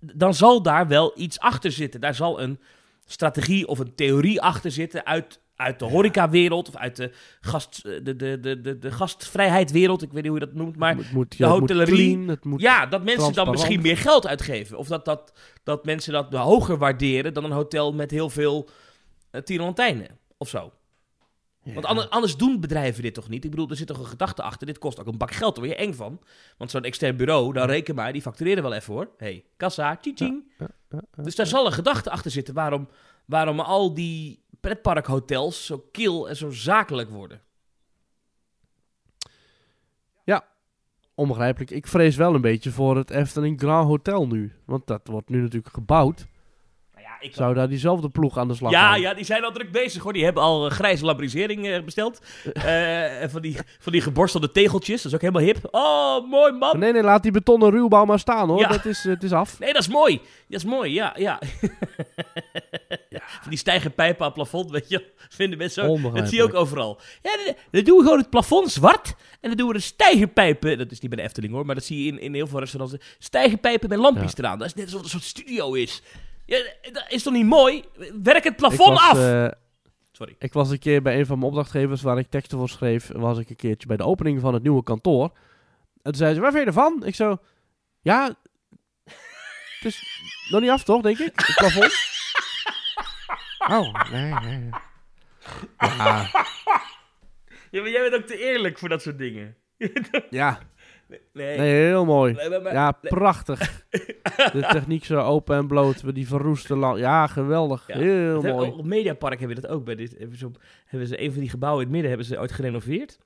Dan zal daar wel iets achter zitten. Daar zal een strategie of een theorie achter zitten uit, uit de horecawereld of uit de, gast, de, de, de, de, de gastvrijheidwereld. Ik weet niet hoe je dat noemt, maar het moet, de ja, het moet hotellerie- clean, moet... ja, dat mensen dan misschien meer geld uitgeven. Of dat, dat, dat mensen dat hoger waarderen dan een hotel met heel veel uh, tierenlantijnen of zo. Ja. Want anders, anders doen bedrijven dit toch niet? Ik bedoel, er zit toch een gedachte achter. Dit kost ook een bak geld, daar word je eng van. Want zo'n extern bureau, dan reken maar, die factureren wel even hoor. hey, kassa, tjing Ja, ja, ja. Dus daar zal een gedachte achter zitten waarom, waarom al die pretparkhotels zo kil en zo zakelijk worden. Onbegrijpelijk. Ik vrees wel een beetje voor het Efteling Grand Hotel nu. Want dat wordt nu natuurlijk gebouwd. Ja, ik Zou daar diezelfde ploeg aan de slag Ja, gaan? ja, die zijn al druk bezig hoor. Die hebben al eh, grijze lambrisering eh, besteld. Eh, en van die, van die geborstelde tegeltjes. Dat is ook helemaal hip. Oh, mooi man. Nee, nee, laat die betonnen ruwbouw maar staan hoor. Ja. Dat is, het is af. Nee, dat is mooi. Dat is mooi, ja, ja. Van die stijgerpijpen aan het plafond, weet je. Vinden mensen zo. Dat zie je ook overal. Ja, dan, dan doen we gewoon het plafond zwart. En dan doen we de stijgerpijpen. Dat is niet bij de Efteling hoor, maar dat zie je in, in heel veel restaurants. Stijgerpijpen met lampjes eraan. Dat is net alsof het een soort studio is. Ja, dat is toch niet mooi? Werk het Ik plafond was, af! eh, Sorry. ik was een keer bij een van mijn opdrachtgevers waar ik teksten voor schreef. Was ik een keertje bij de opening van het nieuwe kantoor. En toen zei ze, waar vind je ervan? Ik zo, ja, het is nog niet af toch, denk ik? Het plafond. Oh, nee, nee. Ja, Ja, maar jij bent ook te eerlijk voor dat soort dingen. ja, Nee. nee, heel mooi. Nee, maar- maar- Ja, prachtig. De techniek zo open en bloot. Die verroeste land. Ja, geweldig. Ja. Heel Dat hebben- mooi. Op Mediapark hebben we dat ook. Bij dit, hebben, ze, op- hebben ze een van die gebouwen in het midden hebben ze ooit gerenoveerd.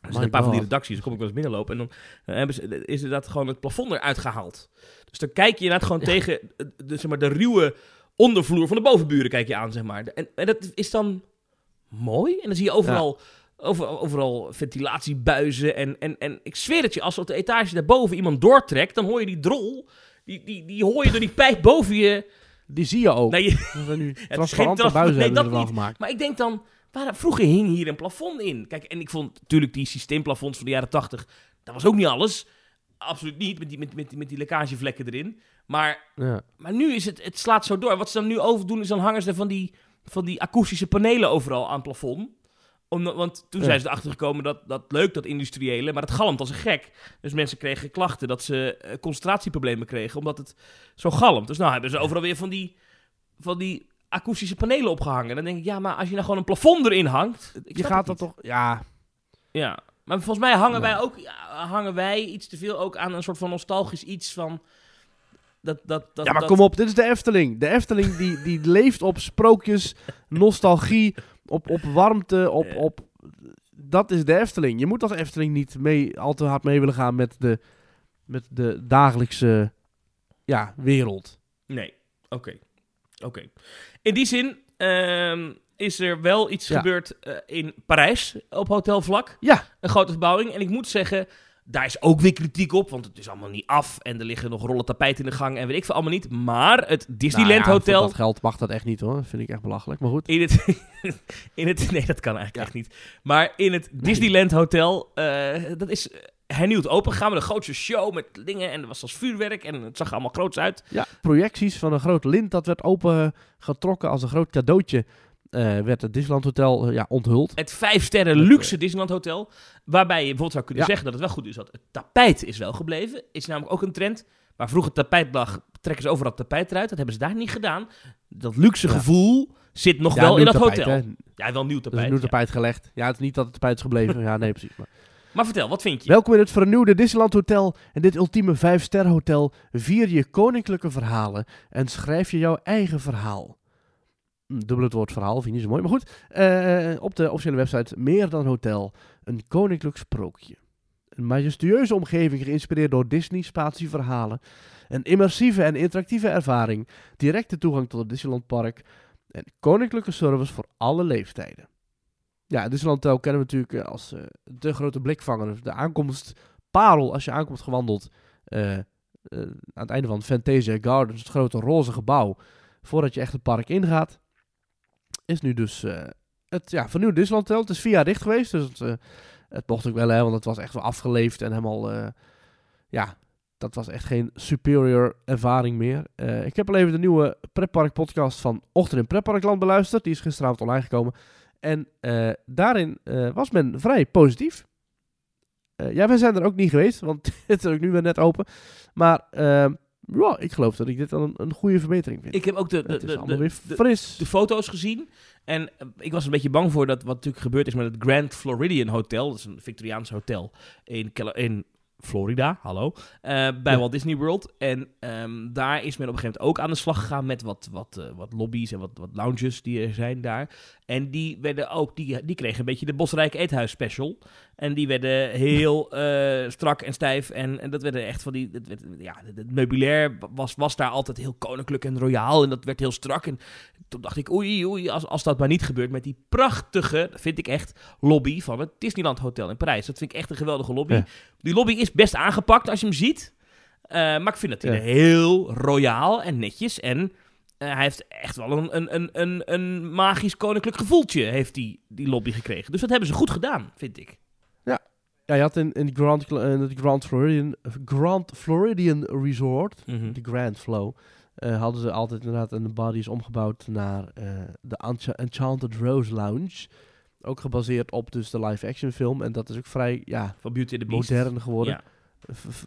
Er zijn een paar van die redacties, dan kom ik wel eens binnenlopen. En dan eh, hebben ze, is er dat gewoon het plafond eruit gehaald. Dus dan kijk je inderdaad gewoon tegen eh, de, zeg maar, de ruwe ondervloer van de bovenburen kijk je aan, zeg maar. En, en dat is dan mooi. En dan zie je overal, over, overal ventilatiebuizen. En, en, en ik zweer het je, als op de etage daarboven iemand doortrekt, dan hoor je die drol. Die, die, die hoor je door die pijp boven je. Die zie je ook. Nee, je- Dat nu geen transparante trans- buizen nee, hebben dat gemaakt. Maar ik denk dan, waar, vroeger hing hier een plafond in. Kijk, en ik vond natuurlijk die systeemplafonds van de jaren 80, dat was ook niet alles. Absoluut niet, met die, met, met, met die lekkagevlekken erin. Maar, Ja. maar nu is het, het slaat zo door. Wat ze dan nu overdoen, is dan hangen ze van die, van die akoestische panelen overal aan het plafond. Omdat, want toen Ja. zijn ze erachter gekomen dat dat leuk, dat industriële, maar het galmt als een gek. Dus mensen kregen klachten dat ze eh, concentratieproblemen kregen, omdat het zo galmt. Dus nou hebben ze overal weer van die, van die akoestische panelen opgehangen. Dan denk ik, ja, maar als je nou gewoon een plafond erin hangt... je gaat dat toch... Ja, Ja, maar volgens mij hangen Ja. wij ook hangen wij iets te veel ook aan een soort van nostalgisch iets van... Dat, dat, dat, ja, maar kom op, dit is de Efteling. De Efteling die, die leeft op sprookjes, nostalgie, op, op warmte, op, Ja. op... Dat is de Efteling. Je moet als Efteling niet mee, al te hard mee willen gaan met de, met de dagelijkse ja, wereld. Nee, oké. Oké. In die zin ehm, is er wel iets Ja. gebeurd eh, in Parijs op hotelvlak. Ja, Een grote verbouwing. En ik moet zeggen, daar is ook weer kritiek op, want het is allemaal niet af. En er liggen nog rollen tapijt in de gang en weet ik veel allemaal niet. Maar het Disneyland Nou ja, Hotel... Voor dat geld mag dat echt niet hoor. Dat vind ik echt belachelijk. Maar goed. In het, in het, nee, dat kan eigenlijk Ja. echt niet. Maar in het Disneyland Hotel, eh, dat is hernieuwd open gegaan met een grootste show met dingen. En er was als vuurwerk en het zag er allemaal groots uit. Ja, projecties van een groot lint dat werd opengetrokken als een groot cadeautje. Eh, werd het Disneyland Hotel eh, ja, onthuld. Het vijf sterren luxe Disneyland Hotel. Waarbij je bijvoorbeeld zou kunnen Ja. zeggen dat het wel goed is dat het tapijt is wel gebleven. Is namelijk ook een trend. Waar vroeger tapijt lag, trekken ze overal het tapijt eruit. Dat hebben ze daar niet gedaan. Dat luxe Ja. gevoel zit nog Ja, wel in dat tapijt, hotel. hè. Ja, wel nieuw tapijt. een nieuw ja. tapijt gelegd. Ja, het is niet dat het tapijt is gebleven. ja, nee, precies. Maar. Maar vertel, wat vind je? Welkom in het vernieuwde Disneyland Hotel. En dit ultieme 5-ster hotel vier je koninklijke verhalen en schrijf je jouw eigen verhaal. Dubbel het woord verhaal, vind je zo mooi. Maar goed, eh, op de officiële website Meer dan Hotel, een koninklijk sprookje. Een majestueuze omgeving geïnspireerd door Disney spatieverhalen. Een immersieve en interactieve ervaring. Directe toegang tot het Disneyland Park. En koninklijke service voor alle leeftijden. Ja, Disneyland Hotel kennen we natuurlijk eh, als eh, de grote blikvanger. De aankomst parel als je aankomt gewandeld. aan het einde van Fantasia Gardens, het grote roze gebouw. Voordat je echt het park ingaat. Is nu dus eh, het ja, vernieuwde Disneyland Hotel. Het is vier jaar dicht geweest. Dus het, eh, het mocht ook wel, hè, want het was echt wel afgeleefd en helemaal. eh, ja, dat was echt geen superior ervaring meer. Ik heb al even de nieuwe Preppark podcast van Ochtend in Prepparkland beluisterd. Die is gisteravond online gekomen. En daarin was men vrij positief. Ja, wij zijn er ook niet geweest, want het is ook nu weer net open. Maar eh, ja, ik geloof dat ik dit wel een, een goede verbetering vind. Ik heb ook de, de, de, de, weer fris. de foto's gezien. En eh, ik was een beetje bang voor dat wat natuurlijk gebeurd is met het Grand Floridian Hotel. Dat is een Victoriaans hotel in, in Florida, hallo. eh, bij Ja. Walt Disney World. En ehm, daar is men op een gegeven moment ook aan de slag gegaan met wat, wat, eh, wat lobby's en wat, wat lounges die er zijn daar. En die werden ook, die, die kregen een beetje de Bosrijk Eethuis special. En die werden heel eh, strak en stijf. En, en dat werden echt van die. Het, werd- ja, het, het meubilair was, was daar altijd heel koninklijk en royaal. En dat werd heel strak. En toen dacht ik, oei, oei, als, als dat maar niet gebeurt met die prachtige, vind ik echt, lobby van het Disneyland Hotel in Parijs. Dat vind ik echt een geweldige lobby. Ja. Die lobby is best aangepakt als je hem ziet. Eh, maar ik vind dat hij Ja. er heel royaal en netjes en eh, hij heeft echt wel een, een, een, een, een magisch koninklijk gevoeltje, heeft die, die lobby gekregen. Dus dat hebben ze goed gedaan, vind ik. Ja, je had in, in, de Grand, in het Grand Floridian, Grand Floridian Resort, de Grand Flow, eh, hadden ze altijd inderdaad een bar die is omgebouwd naar eh, de Encha- Enchanted Rose Lounge. Ook gebaseerd op dus de live-action film. En dat is ook vrij ja, Van Beauty and the Beast. modern geworden.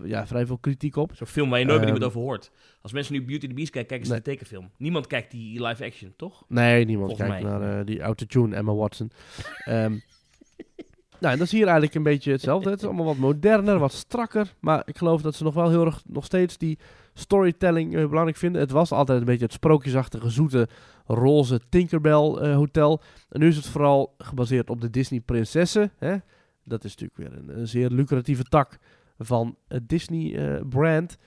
Ja. Vrij veel kritiek op. Zo'n film waar je nooit meer Ehm, iemand over hoort. Als mensen nu Beauty and the Beast kijken, kijken ze Nee. de tekenfilm. Niemand kijkt die live action, toch? Nee, niemand Volgens kijkt mij. naar eh, die autotune Emma Watson. Ehm nou, en dat is hier eigenlijk een beetje hetzelfde. Het is allemaal wat moderner, wat strakker. Maar ik geloof dat ze nog wel heel erg nog steeds die storytelling eh, belangrijk vinden. Het was altijd een beetje het sprookjesachtige, zoete, roze Tinkerbell eh, hotel. En nu is het vooral gebaseerd op de Disney prinsessen. Hè? Dat is natuurlijk weer een, zeer lucratieve tak van het Disney eh, brand.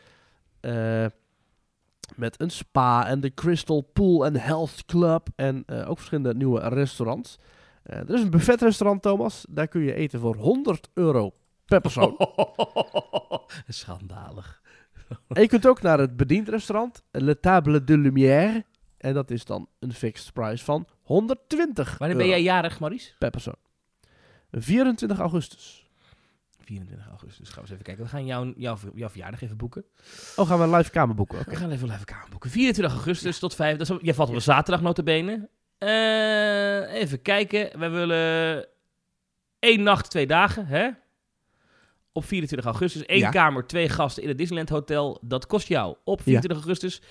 Met een spa en de Crystal Pool and Health Club. En ook verschillende nieuwe restaurants. Eh, er is een buffetrestaurant, Thomas. Daar kun je eten voor 100 euro per persoon. Schandalig. en je kunt ook naar het bediendrestaurant, Le Table de Lumière. En dat is dan een fixed price van 120 Wanneer ben jij jarig, Maurice? per persoon. 24 augustus. 24 augustus. Gaan we eens even kijken. We gaan jouw, jouw, jouw verjaardag even boeken. Oh, gaan we een live kamer boeken? Oké. We gaan even live kamer boeken. 24 augustus tot 5. Dat is, jij valt op een zaterdag notabene. Eh even kijken. We willen één nacht, twee dagen, hè? Op 24 augustus. één Ja. kamer, twee gasten in het Disneyland Hotel. Dat kost jou op 24 augustus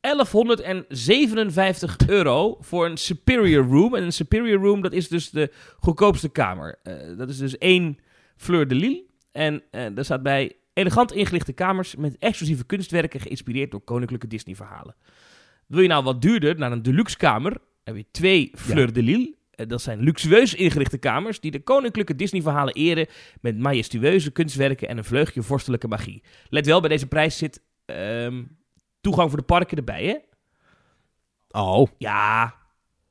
1157 euro voor een Superior Room. En een Superior Room, dat is dus de goedkoopste kamer. Eh, dat is dus één Fleur de Lille. En eh daar staat bij elegant ingelichte kamers met exclusieve kunstwerken geïnspireerd door koninklijke Disney-verhalen. Wil je nou wat duurder, naar een deluxe kamer, heb je twee Fleur de Lille. Eh, Dat zijn luxueus ingerichte kamers die de koninklijke Disney-verhalen eren met majestueuze kunstwerken en een vleugje vorstelijke magie. Let wel, bij deze prijs zit ehm, toegang voor de parken erbij, hè? Oh, Ja.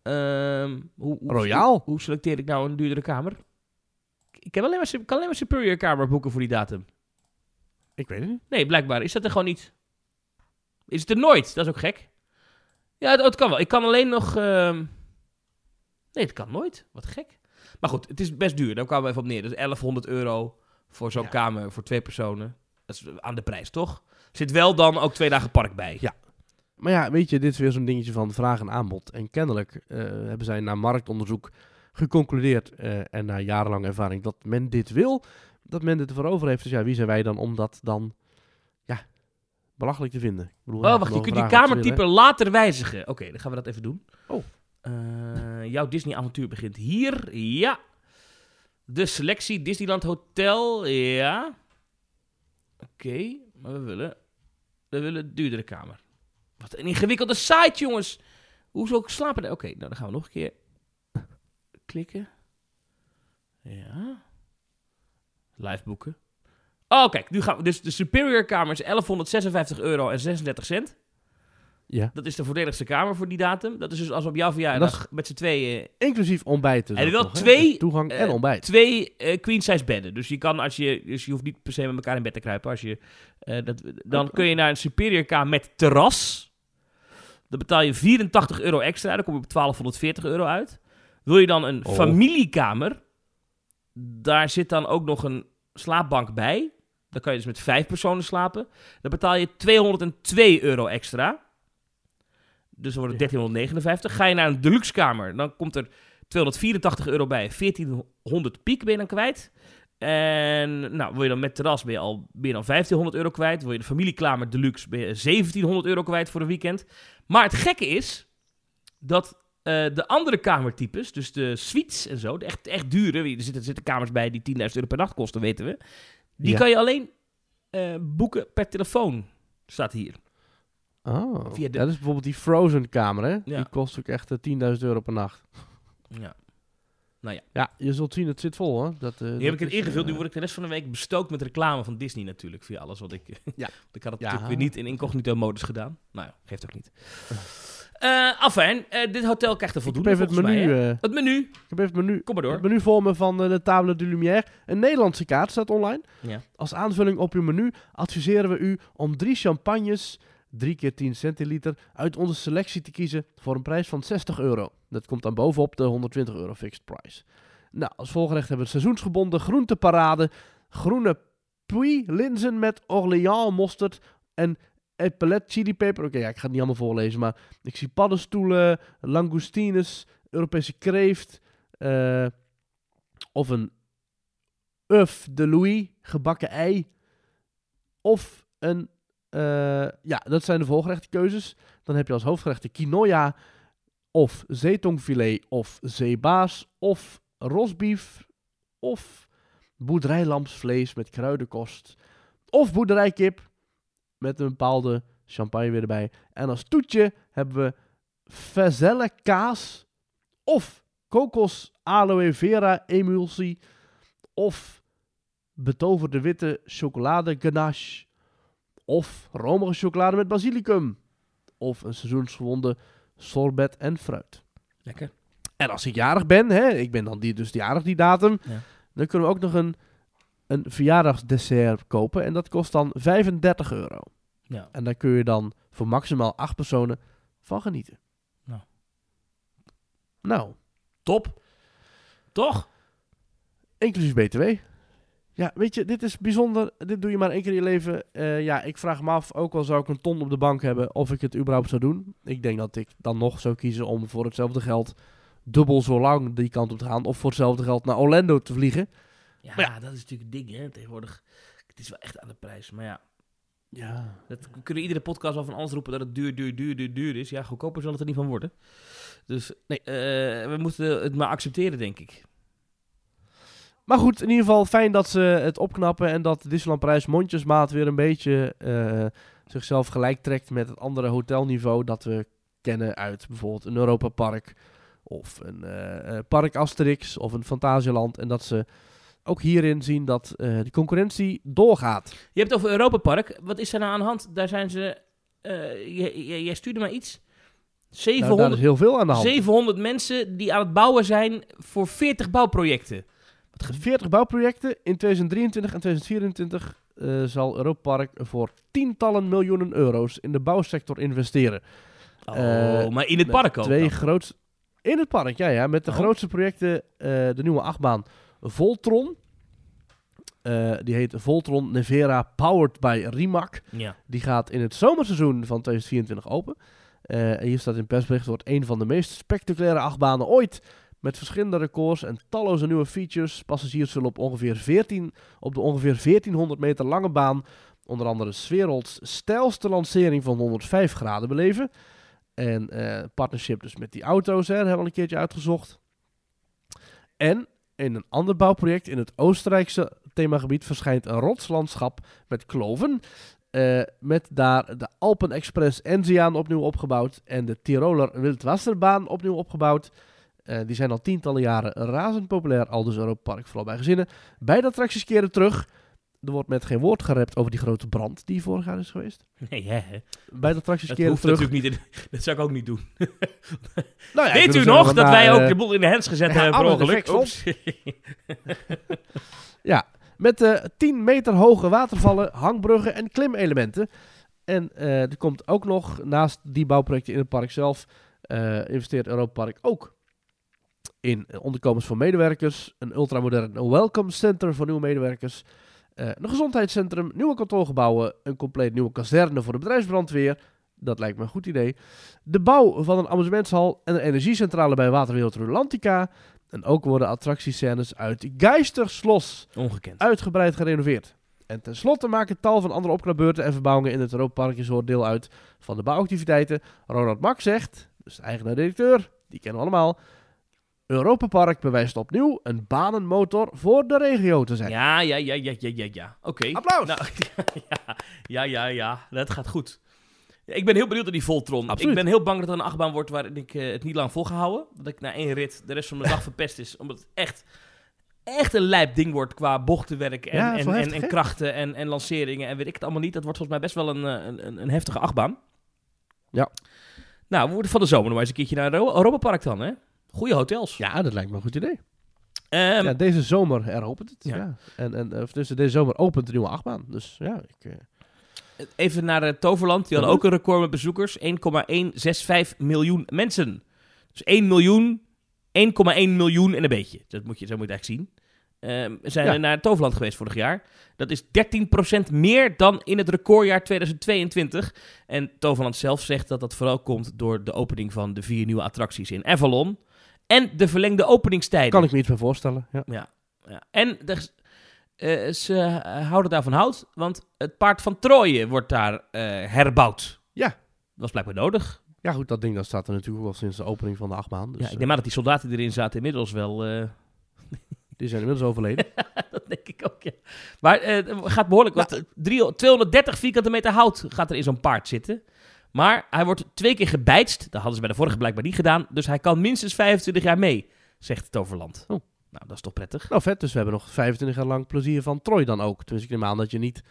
Ehm, hoe, hoe, Royaal. Hoe, hoe selecteer ik nou een duurdere kamer? Ik heb alleen maar, kan alleen maar Superior kamer boeken voor die datum. ik weet het niet. Nee, blijkbaar is dat er gewoon niet. Is het er nooit? Dat is ook gek. Ja, het, het kan wel. Ik kan alleen nog... ehm, Nee, het kan nooit. Wat gek. Maar goed, het is best duur. Daar kwamen we even op neer. Dus 1100 euro voor zo'n Ja. kamer voor twee personen. Dat is aan de prijs, toch? Zit wel dan ook twee dagen park bij. Ja. Maar ja, weet je, dit is weer zo'n dingetje van vraag en aanbod. En kennelijk eh, hebben zij na marktonderzoek geconcludeerd eh, en na jarenlange ervaring dat men dit wil, dat men dit ervoor over heeft. Dus ja, wie zijn wij dan om dat dan, belachelijk te vinden? Ik bedoel, Oh, wacht, je kunt die kamertype later wijzigen. Oké, dan gaan we dat even doen. Oh. Eh, jouw Disney-avontuur begint hier. Ja. De selectie Disneyland Hotel. Ja. Oké, maar we willen, we willen een duurdere kamer. Wat een ingewikkelde site, jongens. Hoezo slapen? Oké, nou dan gaan we nog een keer klikken. Ja. Live boeken. Oh, kijk, nu gaan we. Dus de Superior kamer is 1156 euro en 36 cent. Ja, Dat is de voordeligste kamer voor die datum. Dat is dus als we op jouw verjaardag met z'n tweeën... inclusief ontbijten. En ook wel nog, twee, Toegang en eh, ontbijt. Twee eh, queen-size bedden. Dus je kan als je... Dus je hoeft niet per se met elkaar in bed te kruipen. Als je, eh, dat, dan Oké. kun je naar een superior kamer met terras. Dan betaal je 84 euro extra. Dan kom je op 1240 euro uit. Wil je dan een Oh. familiekamer... Daar zit dan ook nog een slaapbank bij. Dan kan je dus met vijf personen slapen. Dan betaal je 202 euro extra. Dus dan wordt het 1359. Ga je naar een deluxe kamer, dan komt er 284 euro bij. 1400 piek ben je dan kwijt. En nou, wil je dan met terras ben je al meer dan 1500 euro kwijt. Wil je de familiekamer deluxe ben je 1700 euro kwijt voor een weekend. Maar het gekke is dat eh, de andere kamertypes, dus de suites en zo, de echt, echt dure, er zitten, er zitten kamers bij die 10.000 euro per nacht kosten, weten we. Die Ja. kan je alleen eh, boeken per telefoon, staat hier. Oh, via de- ja, dat is bijvoorbeeld die Frozen kamer, hè? Ja. Die kost ook echt eh, 10.000 euro per nacht. Ja. Ja, je zult zien, het zit vol, hè? Dat, eh, Nu heb ik het ingevuld. Nu eh, word ik de rest van de week bestookt met reclame van Disney natuurlijk. Via alles wat ik... Ja. Want ik had het Ja. natuurlijk weer niet in incognito modus gedaan. Nou ja, geeft ook niet. Eh afijn, eh, dit hotel krijgt er Ik heb voldoende even het menu, mij, eh, Het menu, ik heb even het menu, kom maar door. het menu voor me van eh, de Table de Lumière. Een Nederlandse kaart staat online. Ja. Als aanvulling op uw menu adviseren we u om drie champagnes, 3 keer 10 centiliter, uit onze selectie te kiezen voor een prijs van 60 euro. Dat komt dan bovenop de 120 euro fixed price. Nou, als volgerecht hebben we seizoensgebonden groenteparade, groene puy, linzen met Orléans mosterd en epaulette chilipeper. Oké, ja, ik ga het niet allemaal voorlezen, maar ik zie paddenstoelen, langoustines, Europese kreeft, eh, of een œuf de Louis, gebakken ei, of een, eh, ja, dat zijn de volgerechte keuzes. Dan heb je als hoofdgerechten quinoa, of zeetongfilet, of zeebaas, of rosbief, of boerderijlamsvlees met kruidenkost, of boerderijkip met een bepaalde champagne weer erbij. En als toetje hebben we vezelle kaas, of kokos aloe vera emulsie, of betoverde witte chocolade ganache, of romige chocolade met basilicum, of een seizoensgewonden sorbet en fruit. Lekker. En als ik jarig ben, hè, ik ben dan die, dus jarig die datum, Ja. dan kunnen we ook nog een, een verjaardagsdessert kopen. En dat kost dan 35 euro. Ja. En daar kun je dan voor maximaal acht personen van genieten. Nou. Nou, Top. Toch? inclusief BTW. Ja, weet je, dit is bijzonder. Dit doe je maar één keer in je leven. Eh, ja, ik vraag me af, ook al zou ik een ton op de bank hebben, of ik het überhaupt zou doen. Ik denk dat ik dan nog zou kiezen om voor hetzelfde geld dubbel zo lang die kant op te gaan. Of voor hetzelfde geld naar Orlando te vliegen. Ja, dat is natuurlijk het ding, hè, tegenwoordig. Het is wel echt aan de prijs. Maar ja, Ja. dat kunnen iedere podcast wel van alles roepen dat het duur, duur, duur, duur, duur is. Ja, goedkoper zal het er niet van worden. Dus Nee. eh, we moeten het maar accepteren, denk ik. Maar goed, in ieder geval fijn dat ze het opknappen. En dat Disneyland Parijs mondjesmaat weer een beetje eh, zichzelf gelijk trekt met het andere hotelniveau dat we kennen uit bijvoorbeeld een Europa Park. Of een eh, eh, Park Asterix of een Fantasieland. En dat ze ook hierin zien dat de concurrentie doorgaat. Je hebt het over Europa Park. Wat is er nou aan de hand? Daar zijn ze... jij stuurde mij iets. Nou, daar 700, is heel veel aan de hand. 700 mensen die aan het bouwen zijn voor 40 bouwprojecten. Wat ge- 40 bouwprojecten. In 2023 en 2024 eh, zal Europa Park voor tientallen miljoenen euro's in de bouwsector investeren. Oh, Eh, maar in het park ook Twee grootste... In het park, ja, ja. Met de Oh. grootste projecten, eh, de nieuwe achtbaan Voltron. Die heet Voltron Nevera Powered by Rimac. Ja. Die gaat in het zomerseizoen van 2024 open. En hier staat in persbericht, wordt een van de meest spectaculaire achtbanen ooit. Met verschillende records en talloze nieuwe features. Passagiers zullen op, ongeveer 14, op de ongeveer 1400 meter lange baan onder andere werelds stijlste lancering van 105 graden beleven. En eh, partnership dus met die auto's, hè, hebben we al een keertje uitgezocht. En in een ander bouwproject in het Oostenrijkse themagebied verschijnt een rotslandschap met kloven. eh, met daar de Alpen Express Enzian opnieuw opgebouwd en de Tiroler Wildwasserbaan opnieuw opgebouwd. Eh, die zijn al tientallen jaren razend populair, al dus Europa Park, vooral bij gezinnen. Beide attracties keren terug. Er wordt met geen woord gerept over die grote brand die vorig jaar is geweest. Nee, hè. Beide attracties Dat keren hoeft terug. natuurlijk niet. in- dat zou ik ook niet doen. Nou ja, Weet u nog dat nou, wij ook eh, de boel in de hands gezet ja, hebben per ongeluk? Oeps. Ja, met eh 10 meter hoge watervallen, hangbruggen en klimelementen. En er komt ook nog, naast die bouwprojecten in het park zelf, investeert Europa Park ook in onderkomens voor medewerkers, een ultramodern welcome center voor nieuwe medewerkers, eh, een gezondheidscentrum, nieuwe kantoorgebouwen, een compleet nieuwe kazerne voor de bedrijfsbrandweer. Dat lijkt me een goed idee. De bouw van een amusementshal en een energiecentrale bij Waterwereld Rulantica. En ook worden attractiescènes uit Geisterslos Ongekend. uitgebreid gerenoveerd. En tenslotte maken tal van andere opknapbeurten en verbouwingen in het Europa Park soort deel uit van de bouwactiviteiten. Ronald Mak zegt, dus de eigenaar-directeur, die kennen we allemaal. Europa Park bewijst opnieuw een banenmotor voor de regio te zijn. Ja, ja, ja, ja, ja, ja, ja. Oké. Applaus! Nou, ja, ja, ja, ja. Dat gaat goed. Ik ben heel benieuwd naar die Voltron. Absoluut. Ik ben heel bang dat er een achtbaan wordt waarin ik eh, het niet lang vol ga houden. Dat ik na één rit de rest van mijn dag verpest is. Omdat het echt, echt een lijp ding wordt qua bochtenwerk en, Ja, en, en, krachten en, en lanceringen en weet ik het allemaal niet. Dat wordt volgens mij best wel een, eh, een, een, een heftige achtbaan. Ja. Nou, we moeten van de zomer nog eens een keertje naar Ro- Europa Park dan, hè? Goeie hotels. Ja, dat lijkt me een goed idee. Ehm, ja, deze zomer heropent het. Ja. Ja. En, en dus deze zomer opent de nieuwe achtbaan. Dus ja, ik, eh, Even naar eh, Toverland. Die hadden ook een record met bezoekers. 1,165 miljoen mensen. Dus 1 miljoen, 1,1 miljoen en een beetje. Dat moet je, zo moet je eigenlijk zien. We zijn Ja. er naar Toverland geweest vorig jaar. Dat is 13% meer dan in het recordjaar 2022. En Toverland zelf zegt dat dat vooral komt door de opening van de vier nieuwe attracties in Avalon. En de verlengde openingstijden. kan ik me iets bij voorstellen. Ja. Ja. ja. En de, eh, ze eh, houden daarvan hout, want het paard van Troje wordt daar eh, herbouwd. Ja. Dat was blijkbaar nodig. ja, goed, dat ding dat staat er natuurlijk wel sinds de opening van de achtbaan. Dus ja, ik eh, neem aan dat die soldaten die erin zaten inmiddels wel... eh, die zijn inmiddels overleden. dat denk ik ook, ja. Maar eh, het gaat behoorlijk, Nou, 230 vierkante meter hout gaat er in zo'n paard zitten. Maar hij wordt twee keer gebijtst. Dat hadden ze bij de vorige blijkbaar niet gedaan. Dus hij kan minstens 25 jaar mee, zegt Toverland. Oh. Nou, dat is toch prettig. Nou, vet. Dus we hebben nog 25 jaar lang plezier van Troy dan ook. Tenminste, ik neem aan dat je niet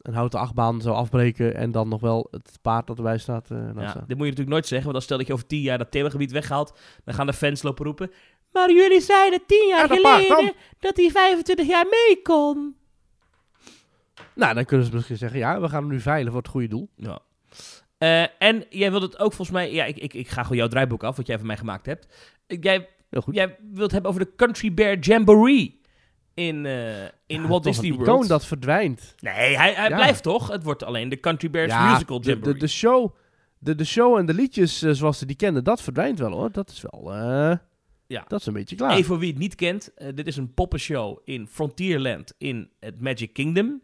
een houten achtbaan zou afbreken en dan nog wel het paard dat erbij staat laat Ja, dit moet je natuurlijk nooit zeggen, want dan stel dat je over tien jaar dat themagebied weghaalt, dan gaan de fans lopen roepen. Maar jullie zeiden tien jaar dat geleden dat hij 25 jaar mee kon. Nou, dan kunnen ze misschien zeggen, ja, we gaan hem nu veilen voor het goede doel. Ja. Eh, en jij wilt het ook volgens mij, ja, ik, ik, ik ga gewoon jouw draaiboek af, wat jij van mij gemaakt hebt. Jij, Heel goed. jij wilt het hebben over de Country Bear Jamboree in, eh, in Ja, Walt Disney een World. icoon dat verdwijnt. Nee, hij, hij Ja. blijft toch? Het wordt alleen de Country Bears ja, Musical Jamboree. de, de show... De, de show en de liedjes eh, zoals ze die kennen, dat verdwijnt wel hoor. Dat is wel... Ja. Dat is een beetje klaar. Even voor wie het niet kent, dit is een poppenshow in Frontierland in het Magic Kingdom.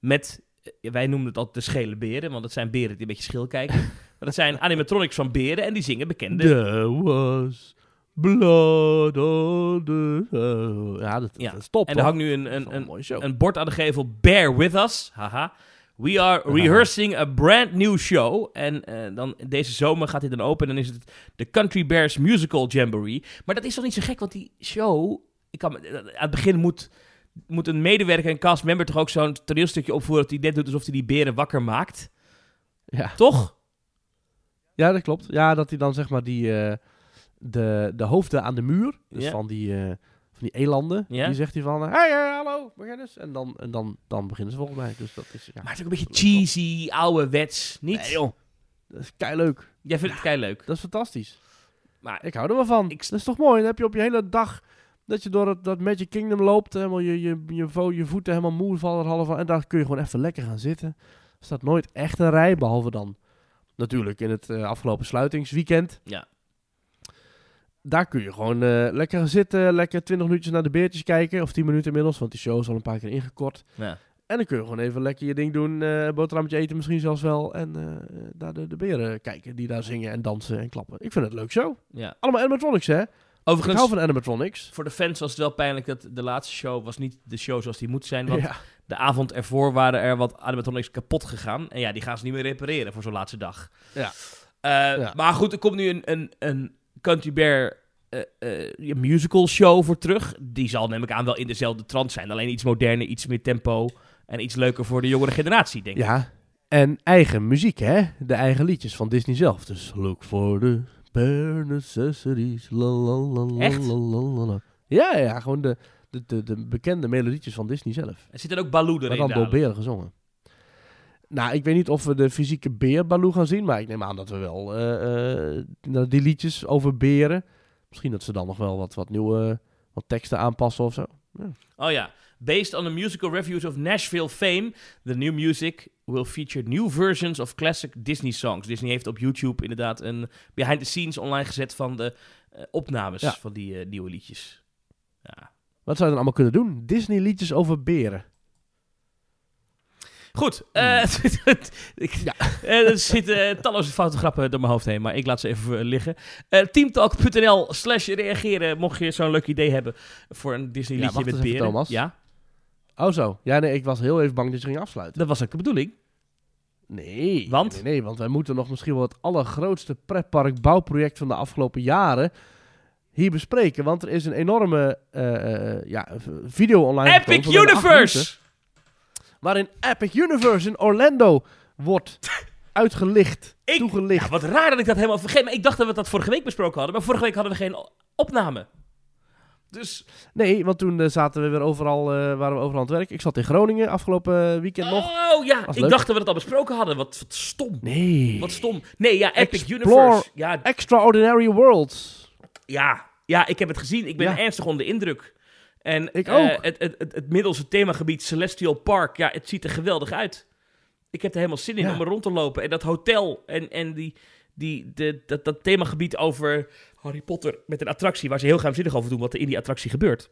Met, wij noemen het altijd de schele beren, want het zijn beren die een beetje schil kijken. maar dat zijn animatronics van beren en die zingen bekende... There was blood on the... uh, ja, dat, Ja. dat is top, en er hangt nu een, Dat een, een bord aan de gevel, Bear With Us. Haha. We are rehearsing a brand new show. En eh, dan deze zomer gaat dit dan open. En dan is het de Country Bears Musical Jamboree. Maar dat is toch niet zo gek, want die show... Ik kan, aan het begin moet, moet een medewerker en castmember toch ook zo'n toneelstukje opvoeren... dat hij net doet alsof hij die beren wakker maakt. ja. Toch? ja, dat klopt. Ja, dat hij dan zeg maar die... eh, de, de hoofden aan de muur, dus Ja. van, die, eh, van die elanden, Ja. die zegt hij van... Hey, hey, hallo, begin eens. En, dan, en dan, dan beginnen ze volgens mij. Dus dat is... Ja. Maar het is ook een beetje cheesy, ouderwets. Niet? Nee, joh. Dat is kei leuk. Jij vindt het kei leuk. Dat is fantastisch. Maar Ik hou er wel van. Ik- Dat is toch mooi? Dan heb je op je hele dag dat je door het, dat Magic Kingdom loopt, helemaal je, je, je, vo- je voeten helemaal moe vallen, half en daar kun je gewoon even lekker gaan zitten. Er staat nooit echt een rij, behalve dan natuurlijk in het eh, afgelopen sluitingsweekend. Ja. Daar kun je gewoon eh, lekker gaan zitten, lekker 20 minuutjes naar de beertjes kijken, of 10 minuten inmiddels, want die show is al een paar keer ingekort. ja. En dan kun je gewoon even lekker je ding doen, eh boterhammetje eten misschien zelfs wel, en naar de, de beren kijken die daar zingen en dansen en klappen. Ik vind het leuk show. ja. Allemaal animatronics, hè? Ik Overigens, hou van animatronics. voor de fans was het wel pijnlijk dat de laatste show was niet de show zoals die moet zijn. Want Ja. de avond ervoor waren er wat animatronics kapot gegaan. En ja, die gaan ze niet meer repareren voor zo'n laatste dag. Ja. Eh, Ja. Maar goed, er komt nu een, een, een Country Bear eh, eh, musical show voor terug. Die zal neem ik aan wel in dezelfde trant zijn. Alleen iets moderner, iets meer tempo. En iets leuker voor de jongere generatie, denk ik. Ja, en eigen muziek, hè? De eigen liedjes van Disney zelf. Dus look for the bare necessities. La, la, la, Echt? Ja, ja, gewoon de, de, de, de bekende melodietjes van Disney zelf. Er zit er ook Baloo Maar erin dan door dadelijk. beren gezongen. Nou, ik weet niet of we de fysieke beer Baloo gaan zien, maar ik neem aan dat we wel eh, eh, nou, die liedjes over beren. Misschien dat ze dan nog wel wat, wat nieuwe wat teksten aanpassen of zo. Oh ja. Based on the musical reviews of Nashville fame, the new music will feature new versions of classic Disney songs. Disney heeft op YouTube inderdaad een behind the scenes online gezet van de eh, opnames Ja. van die eh, nieuwe liedjes. Ja. Wat zou je dan allemaal kunnen doen? Disney liedjes over beren. Goed, eh, ik, Ja. eh, er zitten eh, talloze foute grappen door mijn hoofd heen, maar ik laat ze even eh, liggen. Eh, teamtalk.nl slash reageren, mocht je zo'n leuk idee hebben voor een Disney Ja, liedje wacht met beren. Thomas. Ja, Oh zo. Ja, nee, ik was heel even bang dat je ging afsluiten. dat was ook de bedoeling. Nee. Want? Nee, nee, want wij moeten nog misschien wel het allergrootste pretpark bouwproject van de afgelopen jaren hier bespreken. Want er is een enorme eh, eh, ja, video online Epic Universe! waarin Epic Universe in Orlando wordt uitgelicht, Ik- toegelicht. Ja, wat raar dat ik dat helemaal vergeet. Maar ik dacht dat we dat vorige week besproken hadden. Maar vorige week hadden we geen opname. Dus, Nee, want toen eh, zaten we weer overal, eh, waren we overal aan het werk. Ik zat in Groningen afgelopen eh, weekend nog. oh ja, ik dacht dat we dat al besproken hadden. Wat, wat stom. Nee. Wat stom. Nee, ja, Epic Explore- Universe. Ja, Extraordinary Worlds. ja, ja, ik heb het gezien. Ik ben Ja. ernstig onder de indruk. En Ik ook. het, het, het, het middelse themagebied Celestial Park, ja, het ziet er geweldig uit. Ik heb er helemaal zin in Ja. om er rond te lopen. En dat hotel en, en die, die, de, dat, dat themagebied over Harry Potter met een attractie waar ze heel geheimzinnig over doen wat er in die attractie gebeurt.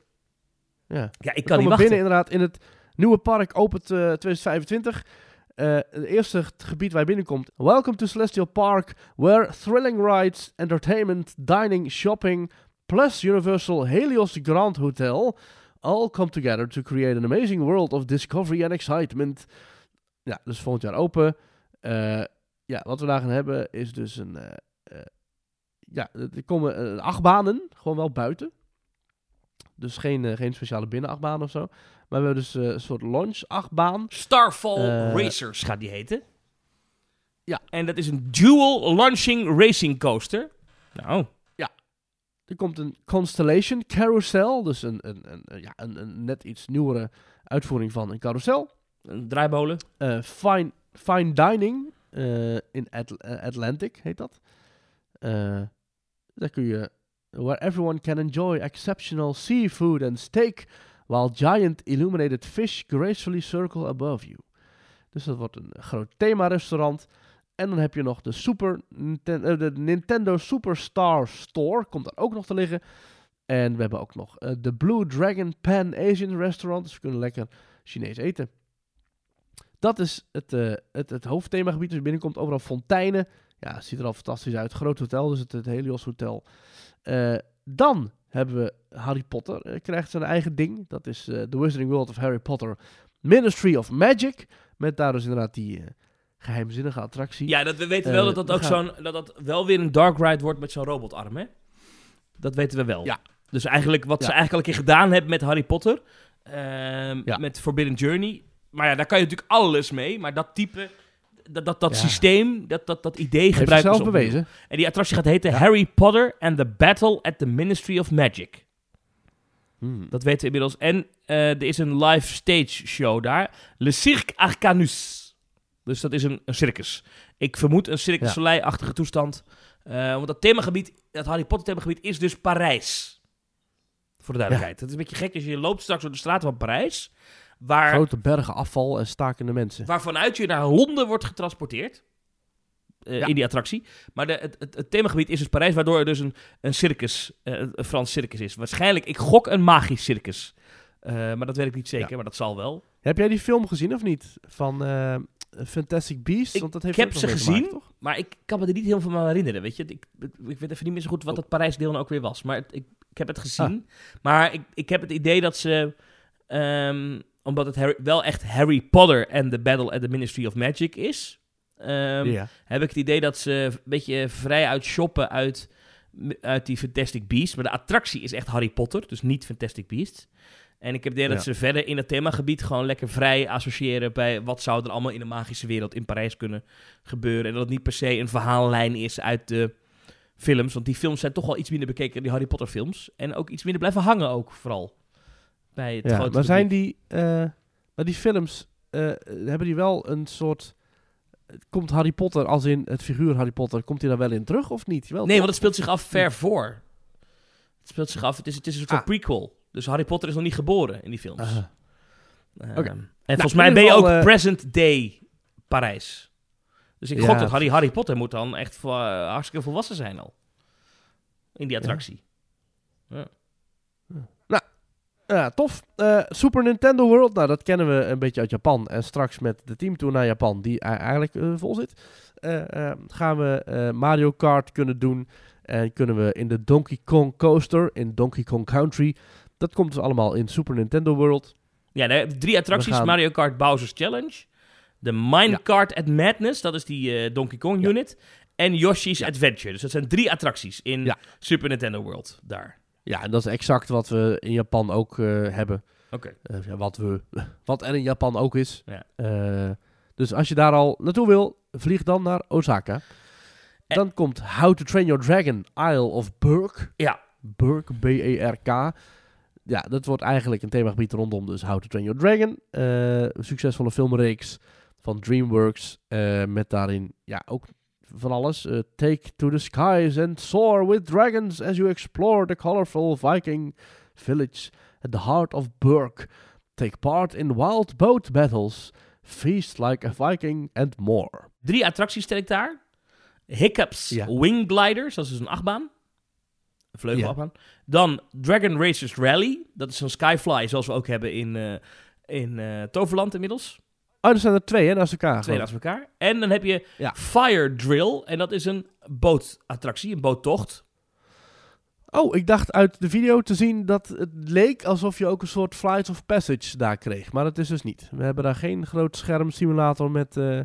Ja. Ja, ik kan niet wachten. binnen inderdaad in het nieuwe park opent eh 2025. Eh, het eerste gebied waar je binnenkomt. Welcome to Celestial Park, where thrilling rides, entertainment, dining, shopping, plus Universal Helios Grand Hotel all come together to create an amazing world of discovery and excitement. Ja, dus volgend jaar open. Eh, ja, wat we daar gaan hebben is dus een... eh, eh, ja, er komen eh, achtbanen, gewoon wel buiten. Dus geen, geen speciale binnenachtbaan of zo. Maar we hebben dus een soort launch-achtbaan. Starfall Racers gaat die heten. Ja. En dat is een dual launching racing coaster. Nou, Er komt een Constellation Carousel. Dus een, een, een, ja, een, een net iets nieuwere uitvoering van een carousel. een draaibolen. Fine, fine Dining eh, in eh, Atlantic heet dat. Eh, daar kun je... Where everyone can enjoy exceptional seafood and steak... while giant illuminated fish gracefully circle above you. Dus dat wordt een groot thema-restaurant. En dan heb je nog de, Super Ninten- eh, de Nintendo Superstar Store. Komt daar ook nog te liggen. En we hebben ook nog de Blue Dragon Pan Asian Restaurant. Dus we kunnen lekker Chinees eten. Dat is het, eh, het, het hoofdthemagebied. Dus binnenkomt overal fonteinen. Ja, ziet er al fantastisch uit. Groot hotel, dus het, het Helios Hotel. Eh, dan hebben we Harry Potter. eh, krijgt zijn eigen ding. Dat is The Wizarding World of Harry Potter Ministry of Magic. Met daar dus inderdaad die eh, geheimzinnige attractie. Ja, dat, we weten wel dat dat ook gaan- zo'n... Dat dat wel weer een dark ride wordt met zo'n robotarm, hè? Dat weten we wel. Ja. Dus eigenlijk wat Ja. ze eigenlijk al een keer gedaan hebben met Harry Potter... ehm, Ja. Met Forbidden Journey... Maar ja, daar kan je natuurlijk alles mee. Maar dat type... Dat, dat, dat Ja. systeem, dat, dat, dat idee gebruiken zichzelf ze opnieuw. bewezen. En die attractie gaat heten Ja. Harry Potter and the Battle at the Ministry of Magic. Hmm. Dat weten we inmiddels. En eh, er is een live stage show daar. Le Cirque Arcanus. Dus dat is een, een circus. Ik vermoed een Cirque du Ja. Soleil-achtige toestand. Eh, want dat themagebied, dat Harry Potter themagebied, is dus Parijs. Voor de duidelijkheid. Het is een beetje gek als je loopt straks door de straten van Parijs. Waar, Grote bergen afval en stakende mensen. waarvanuit je naar Londen wordt getransporteerd. eh, Ja. In die attractie. Maar de, het, het, het themagebied is dus Parijs, waardoor er dus een, een circus, eh, een Frans circus is. Waarschijnlijk, ik gok een magisch circus. Eh, maar dat weet ik niet zeker, Ja. maar dat zal wel. Heb jij die film gezien of niet? Van Fantastic Beasts? Ik- Want dat heeft ik heb ze maken, gezien. toch? Maar ik kan me er niet heel veel van herinneren, weet je. Ik, ik weet even niet meer zo goed wat Oh. het Parijs-deel nou ook weer was. Maar het- ik, ik heb het gezien. Ah. Maar ik, ik heb het idee dat ze... ehm, omdat het Harry- wel echt Harry Potter en The Battle at the Ministry of Magic is... ehm, ja. heb ik het idee dat ze een beetje vrij uit shoppen uit, uit die Fantastic Beasts. Maar de attractie is echt Harry Potter, dus niet Fantastic Beasts. En ik heb het idee dat ze verder in het themagebied gewoon lekker vrij associëren bij wat zou er allemaal in de magische wereld in Parijs kunnen gebeuren. En dat het niet per se een verhaallijn is uit de films. Want die films zijn toch wel iets minder bekeken dan die Harry Potter films. En ook iets minder blijven hangen ook, vooral. Bij het Ja, grote maar zijn publiek. die, eh, maar die films, eh, hebben die wel een soort... Komt Harry Potter, als in het figuur Harry Potter, komt hij daar wel in terug of niet? Wel, Nee, toch? want het speelt zich af ver voor. Het speelt zich af, het is, het is een soort Ah. prequel. Dus Harry Potter is nog niet geboren in die films. Oké. En in volgens mij ben je ook eh, present day Parijs. Dus ik Ja, gok dat Harry, Harry Potter moet dan echt hartstikke volwassen zijn al. In die attractie. Ja, tof. Eh, Super Nintendo World, nou dat kennen we een beetje uit Japan. En straks met de teamtour naar Japan, die eigenlijk eh, vol zit, eh, gaan we Mario Kart kunnen doen. En kunnen we in de Donkey Kong Coaster, in Donkey Kong Country. Dat komt dus allemaal in Super Nintendo World. Ja, daar drie attracties. Gaan- Mario Kart Bowser's Challenge. De Minecart at Madness, dat is die Donkey Kong Ja. unit. En Yoshi's Ja. Adventure. Dus dat zijn drie attracties in Ja. Super Nintendo World. Daar. Ja, en dat is exact wat we in Japan ook eh, hebben. Oké. Eh, wat, we, wat er in Japan ook is. Ja. Eh, dus als je daar al naartoe wil, vlieg dan naar Osaka. En- Dan komt How to Train Your Dragon, Isle of Berk. Ja. Berk, B-E-R-K. Ja, dat wordt eigenlijk een themagebied rondom dus How to Train Your Dragon. Een succesvolle filmreeks van DreamWorks. met daarin ja, ook van alles. Eh, take to the skies and soar with dragons as you explore the colorful Viking village at the heart of Berk. Take part in wild boat battles. Feast like a Viking and more. Drie attracties stel ik daar. Hiccups Ja. Wing Gliders, dat is dus een achtbaan. Een vleugelachtbaan. Dan Dragon Racers Rally. Dat is een Skyfly, zoals we ook hebben in, eh, in eh, Toverland inmiddels. Oh, er zijn er twee hè, naast elkaar. Twee naast elkaar. En dan heb je Ja. Fire Drill. En dat is een bootattractie, een boottocht. Oh, ik dacht uit de video te zien dat het leek alsof je ook een soort Flight of Passage daar kreeg. Maar dat is dus niet. We hebben daar geen groot scherm simulator met eh,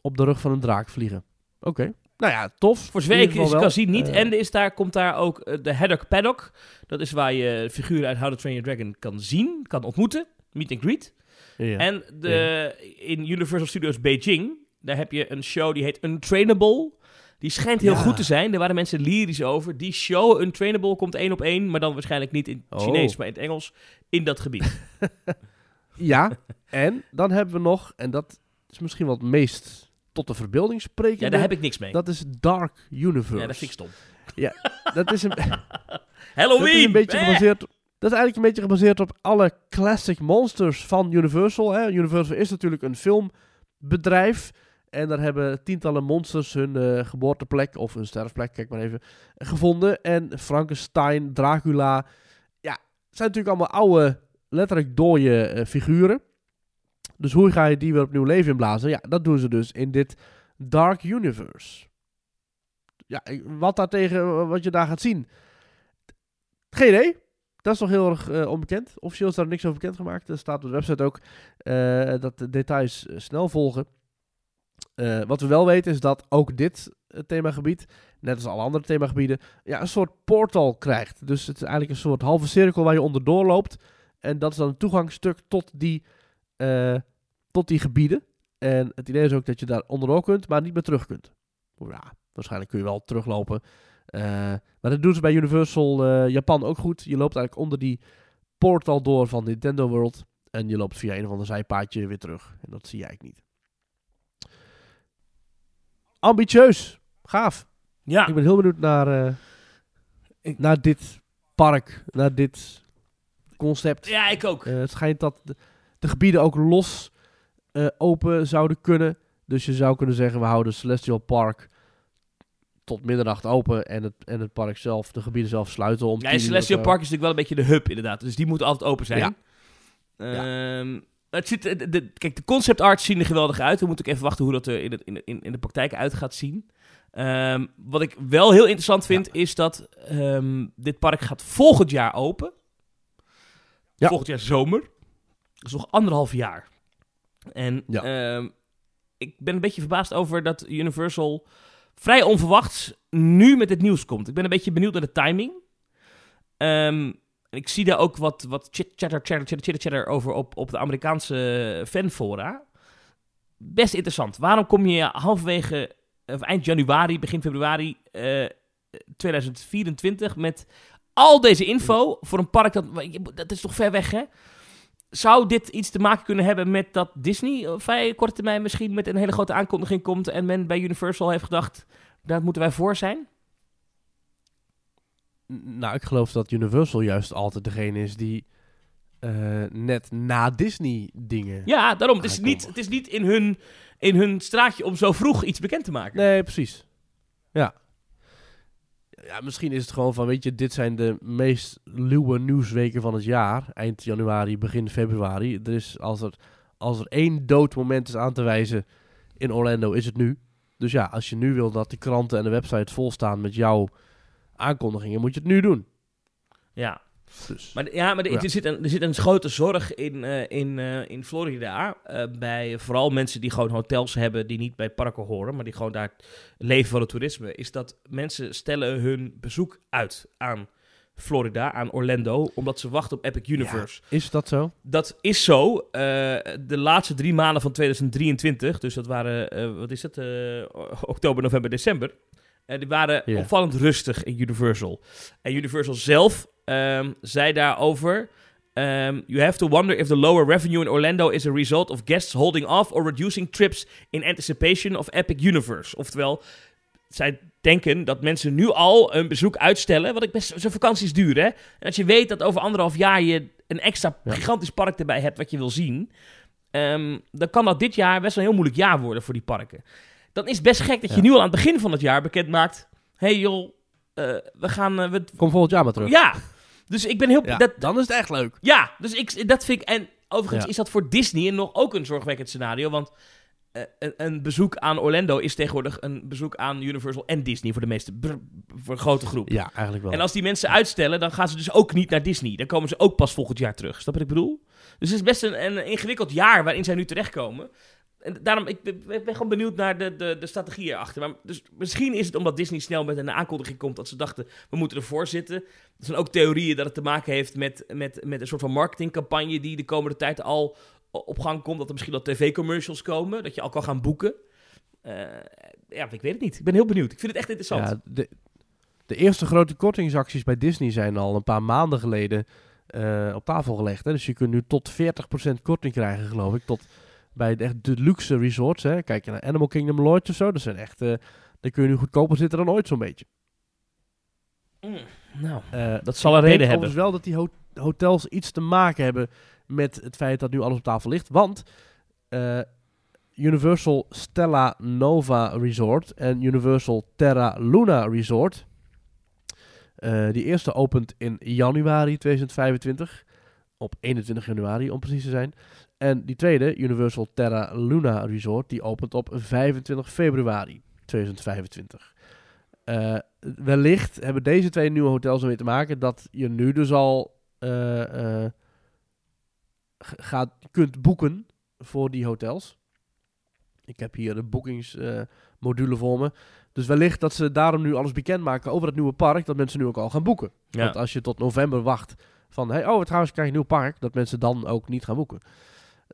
op de rug van een draak vliegen. Oké. Nou ja, tof. Voor zover ik geval kan zien niet. Eh, en er is daar, komt daar ook eh, de Haddock Paddock. Dat is waar je figuren uit How to Train Your Dragon kan zien, kan ontmoeten. Meet and greet. Ja. En de, in Universal Studios Beijing, daar heb je een show die heet Untrainable. Die schijnt heel Ja. goed te zijn. Daar waren mensen lyrisch over. Die show Untrainable komt één op één, maar dan waarschijnlijk niet in het Oh. Chinees, maar in het Engels, in dat gebied. Ja, en dan hebben we nog, en dat is misschien wel het meest tot de verbeelding sprekende. Ja, daar heb ik niks mee. Dat is Dark Universe. ja, dat vind ik stom. Dat is een, Halloween! dat is een beetje Eh! gebaseerd. Dat is eigenlijk een beetje gebaseerd op alle classic monsters van Universal. Hè. Universal is natuurlijk een filmbedrijf. En daar hebben tientallen monsters hun eh, geboorteplek of hun sterfplek, kijk maar even, gevonden. En Frankenstein, Dracula, ja, zijn natuurlijk allemaal oude, letterlijk dode eh, figuren. Dus hoe ga je die weer opnieuw leven inblazen? Ja, dat doen ze dus in dit Dark Universe. Ja, wat daartegen, wat je daar gaat zien. Geen idee. Dat is nog heel erg eh, onbekend. Officieel is daar niks over bekendgemaakt. Er staat op de website ook eh, dat de details eh, snel volgen. Wat we wel weten is dat ook dit themagebied, net als alle andere themagebieden, ja, een soort portal krijgt. Dus het is eigenlijk een soort halve cirkel waar je onderdoor loopt. En dat is dan een toegangsstuk tot die, tot die gebieden. En het idee is ook dat je daar onderdoor kunt, maar niet meer terug kunt. Ja, waarschijnlijk kun je wel teruglopen. Eh, maar dat doen ze bij Universal eh, Japan ook goed. Je loopt eigenlijk onder die portal door van Nintendo World. En je loopt via een of ander zijpaadje weer terug. En dat zie je eigenlijk niet. Ambitieus. Gaaf. Ja, Ik ben heel benieuwd naar, eh, Ik- naar dit park. Naar dit concept. ja ik ook. Het schijnt dat de, de gebieden ook los open zouden kunnen. Dus je zou kunnen zeggen, we houden Celestial Park tot middernacht open. En het, en het park zelf, de gebieden zelf sluiten om Ja, Celestial. Park is natuurlijk wel een beetje de hub inderdaad. Dus die moet altijd open zijn. Ja. Ehm, het ziet, de, de- kijk, de concept arts zien er geweldig uit. We moeten ook even wachten hoe dat er in, het, in, in, in de praktijk uit gaat zien. Ehm, wat ik wel heel interessant vind, is dat ehm, dit park gaat volgend jaar open. Ja. Volgend jaar zomer. Dat is nog anderhalf jaar. En Ja. ik ben een beetje verbaasd over dat Universal vrij onverwachts nu met het nieuws komt. Ik ben een beetje benieuwd naar de timing. Ehm, ik zie daar ook wat, wat chatter, chatter, chatter, chatter, over op, op de Amerikaanse fanfora. Best interessant. Waarom kom je halverwege, of eind januari, begin februari eh, 2024 met al deze info voor een park dat, dat is toch ver weg, hè? Zou dit iets te maken kunnen hebben met dat Disney op vrij korte termijn misschien met een hele grote aankondiging komt en men bij Universal heeft gedacht, daar moeten wij voor zijn? Nou, ik geloof dat Universal juist altijd degene is die eh, net na Disney dingen... Ja, daarom. Het is niet, het is niet in, hun, in hun straatje om zo vroeg iets bekend te maken. Nee, precies. Ja. Ja, misschien is het gewoon van, weet je, dit zijn de meest luwe nieuwsweken van het jaar. Eind januari, begin februari. Er is, als er, als er één dood moment is aan te wijzen in Orlando, is het nu. Dus ja, als je nu wil dat de kranten en de website vol staan met jouw aankondigingen, moet je het nu doen. Ja, Dus, maar, ja, maar er, Ja. er zit een, er zit een grote zorg in, eh, in, eh, in Florida. eh, bij vooral mensen die gewoon hotels hebben die niet bij parken horen, maar die gewoon daar leven van het toerisme. Is dat mensen stellen hun bezoek uit aan Florida, aan Orlando, omdat ze wachten op Epic Universe. is dat zo? Dat is zo. de laatste drie maanden van 2023, dus dat waren, wat is het, oktober, november, december. die waren opvallend rustig in Universal. En Universal zelf ehm, zei daarover... ehm, you have to wonder if the lower revenue in Orlando is a result of guests holding off or reducing trips in anticipation of Epic Universe. Oftewel, zij denken dat mensen nu al een bezoek uitstellen. Wat ik best, zo'n vakanties duur, hè? En als je weet dat over anderhalf jaar je een extra Ja. gigantisch park erbij hebt wat je wil zien, ehm, dan kan dat dit jaar best wel een heel moeilijk jaar worden voor die parken. Dan is het best gek dat je Ja. nu al aan het begin van het jaar bekend maakt: hey joh, eh, we gaan. eh, we, Kom volgend jaar maar terug. ja, dus ik ben heel. Ja, Dat, dan is het echt leuk. ja, dus ik, dat vind ik. En overigens Ja. is dat voor Disney nog ook een zorgwekkend scenario. Want eh, een, een bezoek aan Orlando is tegenwoordig een bezoek aan Universal en Disney voor de meeste. voor een grote groep. Ja, eigenlijk wel. En als die mensen uitstellen, dan gaan ze dus ook niet naar Disney. Dan komen ze ook pas volgend jaar terug. Snap je wat ik bedoel? Dus het is best een, een ingewikkeld jaar waarin zij nu terechtkomen. En daarom, ik ben, ik ben gewoon benieuwd naar de, de, de strategie erachter. Dus misschien is het omdat Disney snel met een aankondiging komt dat ze dachten, we moeten ervoor zitten. Er zijn ook theorieën dat het te maken heeft met, met, met een soort van marketingcampagne die de komende tijd al op gang komt. Dat er misschien al tv-commercials komen, dat je al kan gaan boeken. Eh, ja, ik weet het niet. Ik ben heel benieuwd. Ik vind het echt interessant. Ja, de, de eerste grote kortingsacties bij Disney zijn al een paar maanden geleden eh, op tafel gelegd. Hè? Dus je kunt nu tot 40% korting krijgen, geloof ik. Tot bij de, echt de luxe resorts. Hè? Kijk je naar Animal Kingdom Lodge of zo. Dat zijn echt, eh daar kun je nu goedkoper zitten dan ooit zo'n beetje. Mm, nou, Eh, dat zal een reden hebben. overigens wel dat die ho- hotels iets te maken hebben met het feit dat nu alles op tafel ligt. Want eh, Universal Stella Nova Resort en Universal Terra Luna Resort. Eh, die eerste opent in januari 2025. Op 21 januari om precies te zijn. En die tweede, Universal Terra Luna Resort, die opent op 25 februari 2025. Eh, wellicht hebben deze twee nieuwe hotels ermee te maken dat je nu dus al eh, eh, gaat, kunt boeken voor die hotels. Ik heb hier de boekingsmodule voor me. Dus wellicht dat ze daarom nu alles bekendmaken over het nieuwe park, dat mensen nu ook al gaan boeken. Ja. Want als je tot november wacht van, hey, oh trouwens krijg je een nieuw park, dat mensen dan ook niet gaan boeken.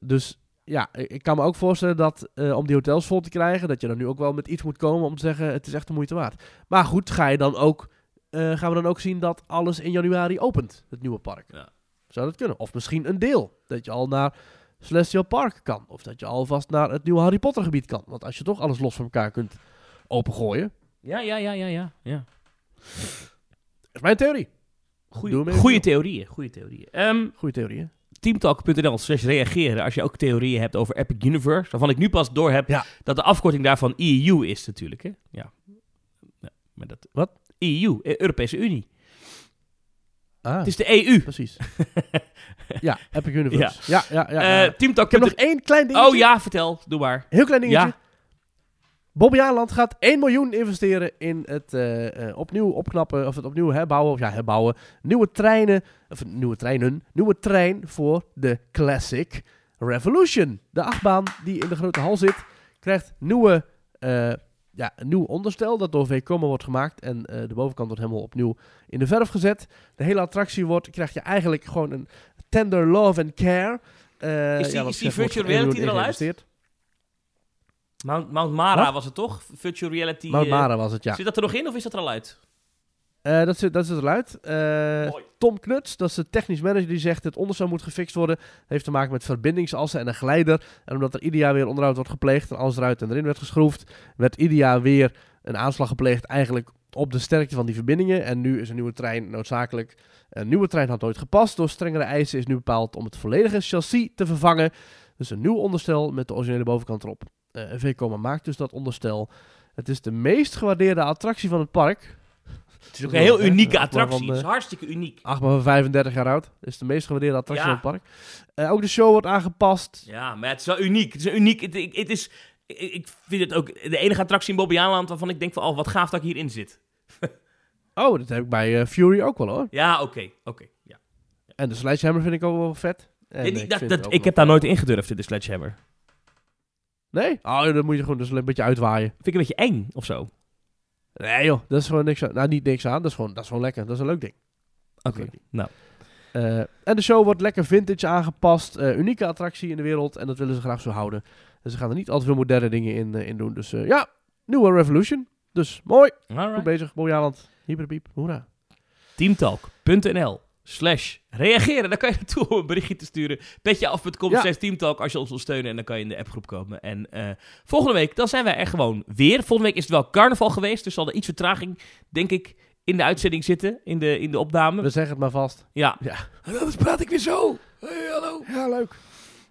Dus ja, ik kan me ook voorstellen dat eh, om die hotels vol te krijgen, dat je dan nu ook wel met iets moet komen om te zeggen, het is echt de moeite waard. Maar goed, ga je dan ook, eh, gaan we dan ook zien dat alles in januari opent, het nieuwe park? Ja. Zou dat kunnen? Of misschien een deel, dat je al naar Celestial Park kan. Of dat je alvast naar het nieuwe Harry Potter gebied kan. Want als je toch alles los van elkaar kunt opengooien, Ja, ja, ja, ja, ja. ja. is mijn theorie. Goeie, op. theorieën, goede theorieën. Ehm, Goeie theorie, hè? teamtalk.nl slash reageren als je ook theorieën hebt over Epic Universe. Waarvan ik nu pas door heb Ja. dat de afkorting daarvan EU is natuurlijk. Hè? Ja. ja maar dat, Wat? EU, eh, Europese Unie. Ah, Het is de EU. precies. ja, Epic Universe. Ja, ja, ja. ja, Eh, Teamtalk. Ik heb nog één klein dingetje. Oh ja, vertel. Doe maar. Heel klein dingetje. Ja. Bobby Aland gaat 1 miljoen investeren in het eh, eh, opnieuw opknappen, of het opnieuw herbouwen, of ja, herbouwen. Nieuwe treinen, of nieuwe treinen, nieuwe trein voor de Classic Revolution. De achtbaan die in de grote hal zit, krijgt nieuwe, eh, ja, een nieuw onderstel dat door Vekoma wordt gemaakt. En de bovenkant wordt helemaal opnieuw in de verf gezet. De hele attractie wordt, krijg je eigenlijk gewoon een tender love and care. Is die- ja, is die virtual 1 miljoen reality er al uit? Mount, Mount Mara Wat? was het toch? Virtual reality. Mount eh, Mara was het, ja. Zit dat er nog in of is dat er al uit? Eh, dat, zit, dat zit eruit. Eh, Mooi. Tom Knuts, dat is de technisch manager die zegt het onderstel moet gefixt worden. heeft te maken met verbindingsassen en een glijder. En omdat er ieder jaar weer onderhoud wordt gepleegd en alles eruit en erin werd geschroefd, werd ieder jaar weer een aanslag gepleegd eigenlijk op de sterkte van die verbindingen. En nu is een nieuwe trein noodzakelijk. Een nieuwe trein had nooit gepast. Door strengere eisen is nu bepaald om het volledige chassis te vervangen. Dus een nieuw onderstel met de originele bovenkant erop. Eh VComa maakt dus dat onderstel. Het is de meest gewaardeerde attractie van het park. Het is ook een heel unieke attractie. Het is hartstikke uniek. Achtbaan van 35 jaar oud. Is de meest gewaardeerde attractie Ja. van het park. Eh, ook de show wordt aangepast. Ja, maar het is wel uniek. Het is uniek. Het, ik- het is, ik, ik vind het ook de enige attractie in Bobby Aanland waarvan ik denk van, oh, wat gaaf dat ik hierin zit. Oh, dat heb ik bij eh, Fury ook wel hoor. Ja, oké, oké. ja. En de Sledgehammer vind ik ook wel vet. En, dat, dat, ik nog- heb daar nooit in gedurfd in de Sledgehammer. Nee? Oh, dan moet je gewoon dus een beetje uitwaaien. Vind ik een beetje eng of zo. Oké, Nee joh, dat is gewoon niks aan. Nou, niet niks aan. Dat is gewoon, dat is gewoon lekker. Dat is een leuk ding. nou. Eh, en de show wordt lekker vintage aangepast. Eh, unieke attractie in de wereld. En dat willen ze graag zo houden. En ze gaan er niet al te veel moderne dingen in, eh, in doen. Dus eh, ja, nieuwe Revolution. Dus mooi. Goed Alright. bezig, Boy Aland. Hyperpiep. Hoera. Teamtalk.nl slash reageren. Daar kan je naartoe om een berichtje te sturen. Petjeaf.com Ja. slash teamtalk als je ons wil steunen. En dan kan je in de appgroep komen. En eh, volgende week, dan zijn wij er gewoon weer. Volgende week is het wel carnaval geweest. Dus zal er iets vertraging, denk ik, in de uitzending zitten. In de, in de opname. We zeggen het maar vast. Ja. Ja. En anders praat ik weer zo. Hey, hallo. Ja, leuk.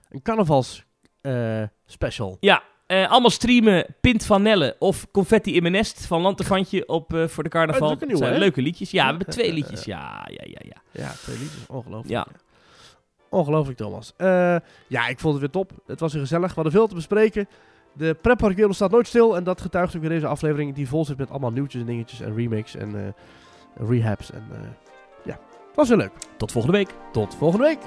Een carnavals eh, special. Ja, eh, allemaal streamen Pint van Nelle of Confetti in mijn nest van Lantefantje op eh, voor de carnaval. Oh, dat zijn hè? leuke liedjes. Ja, we hebben twee liedjes. Ja, ja, ja, ja. Ja, twee liedjes. Ongelooflijk. Ja. Ongelooflijk, Thomas. Eh, ja, ik vond het weer top. Het was weer gezellig. We hadden veel te bespreken. De pretparkwereld staat nooit stil. En dat getuigt ook weer deze aflevering. Die vol zit met allemaal nieuwtjes en dingetjes. En remakes en eh, rehabs. En ja, het was weer leuk. Tot volgende week. Tot volgende week.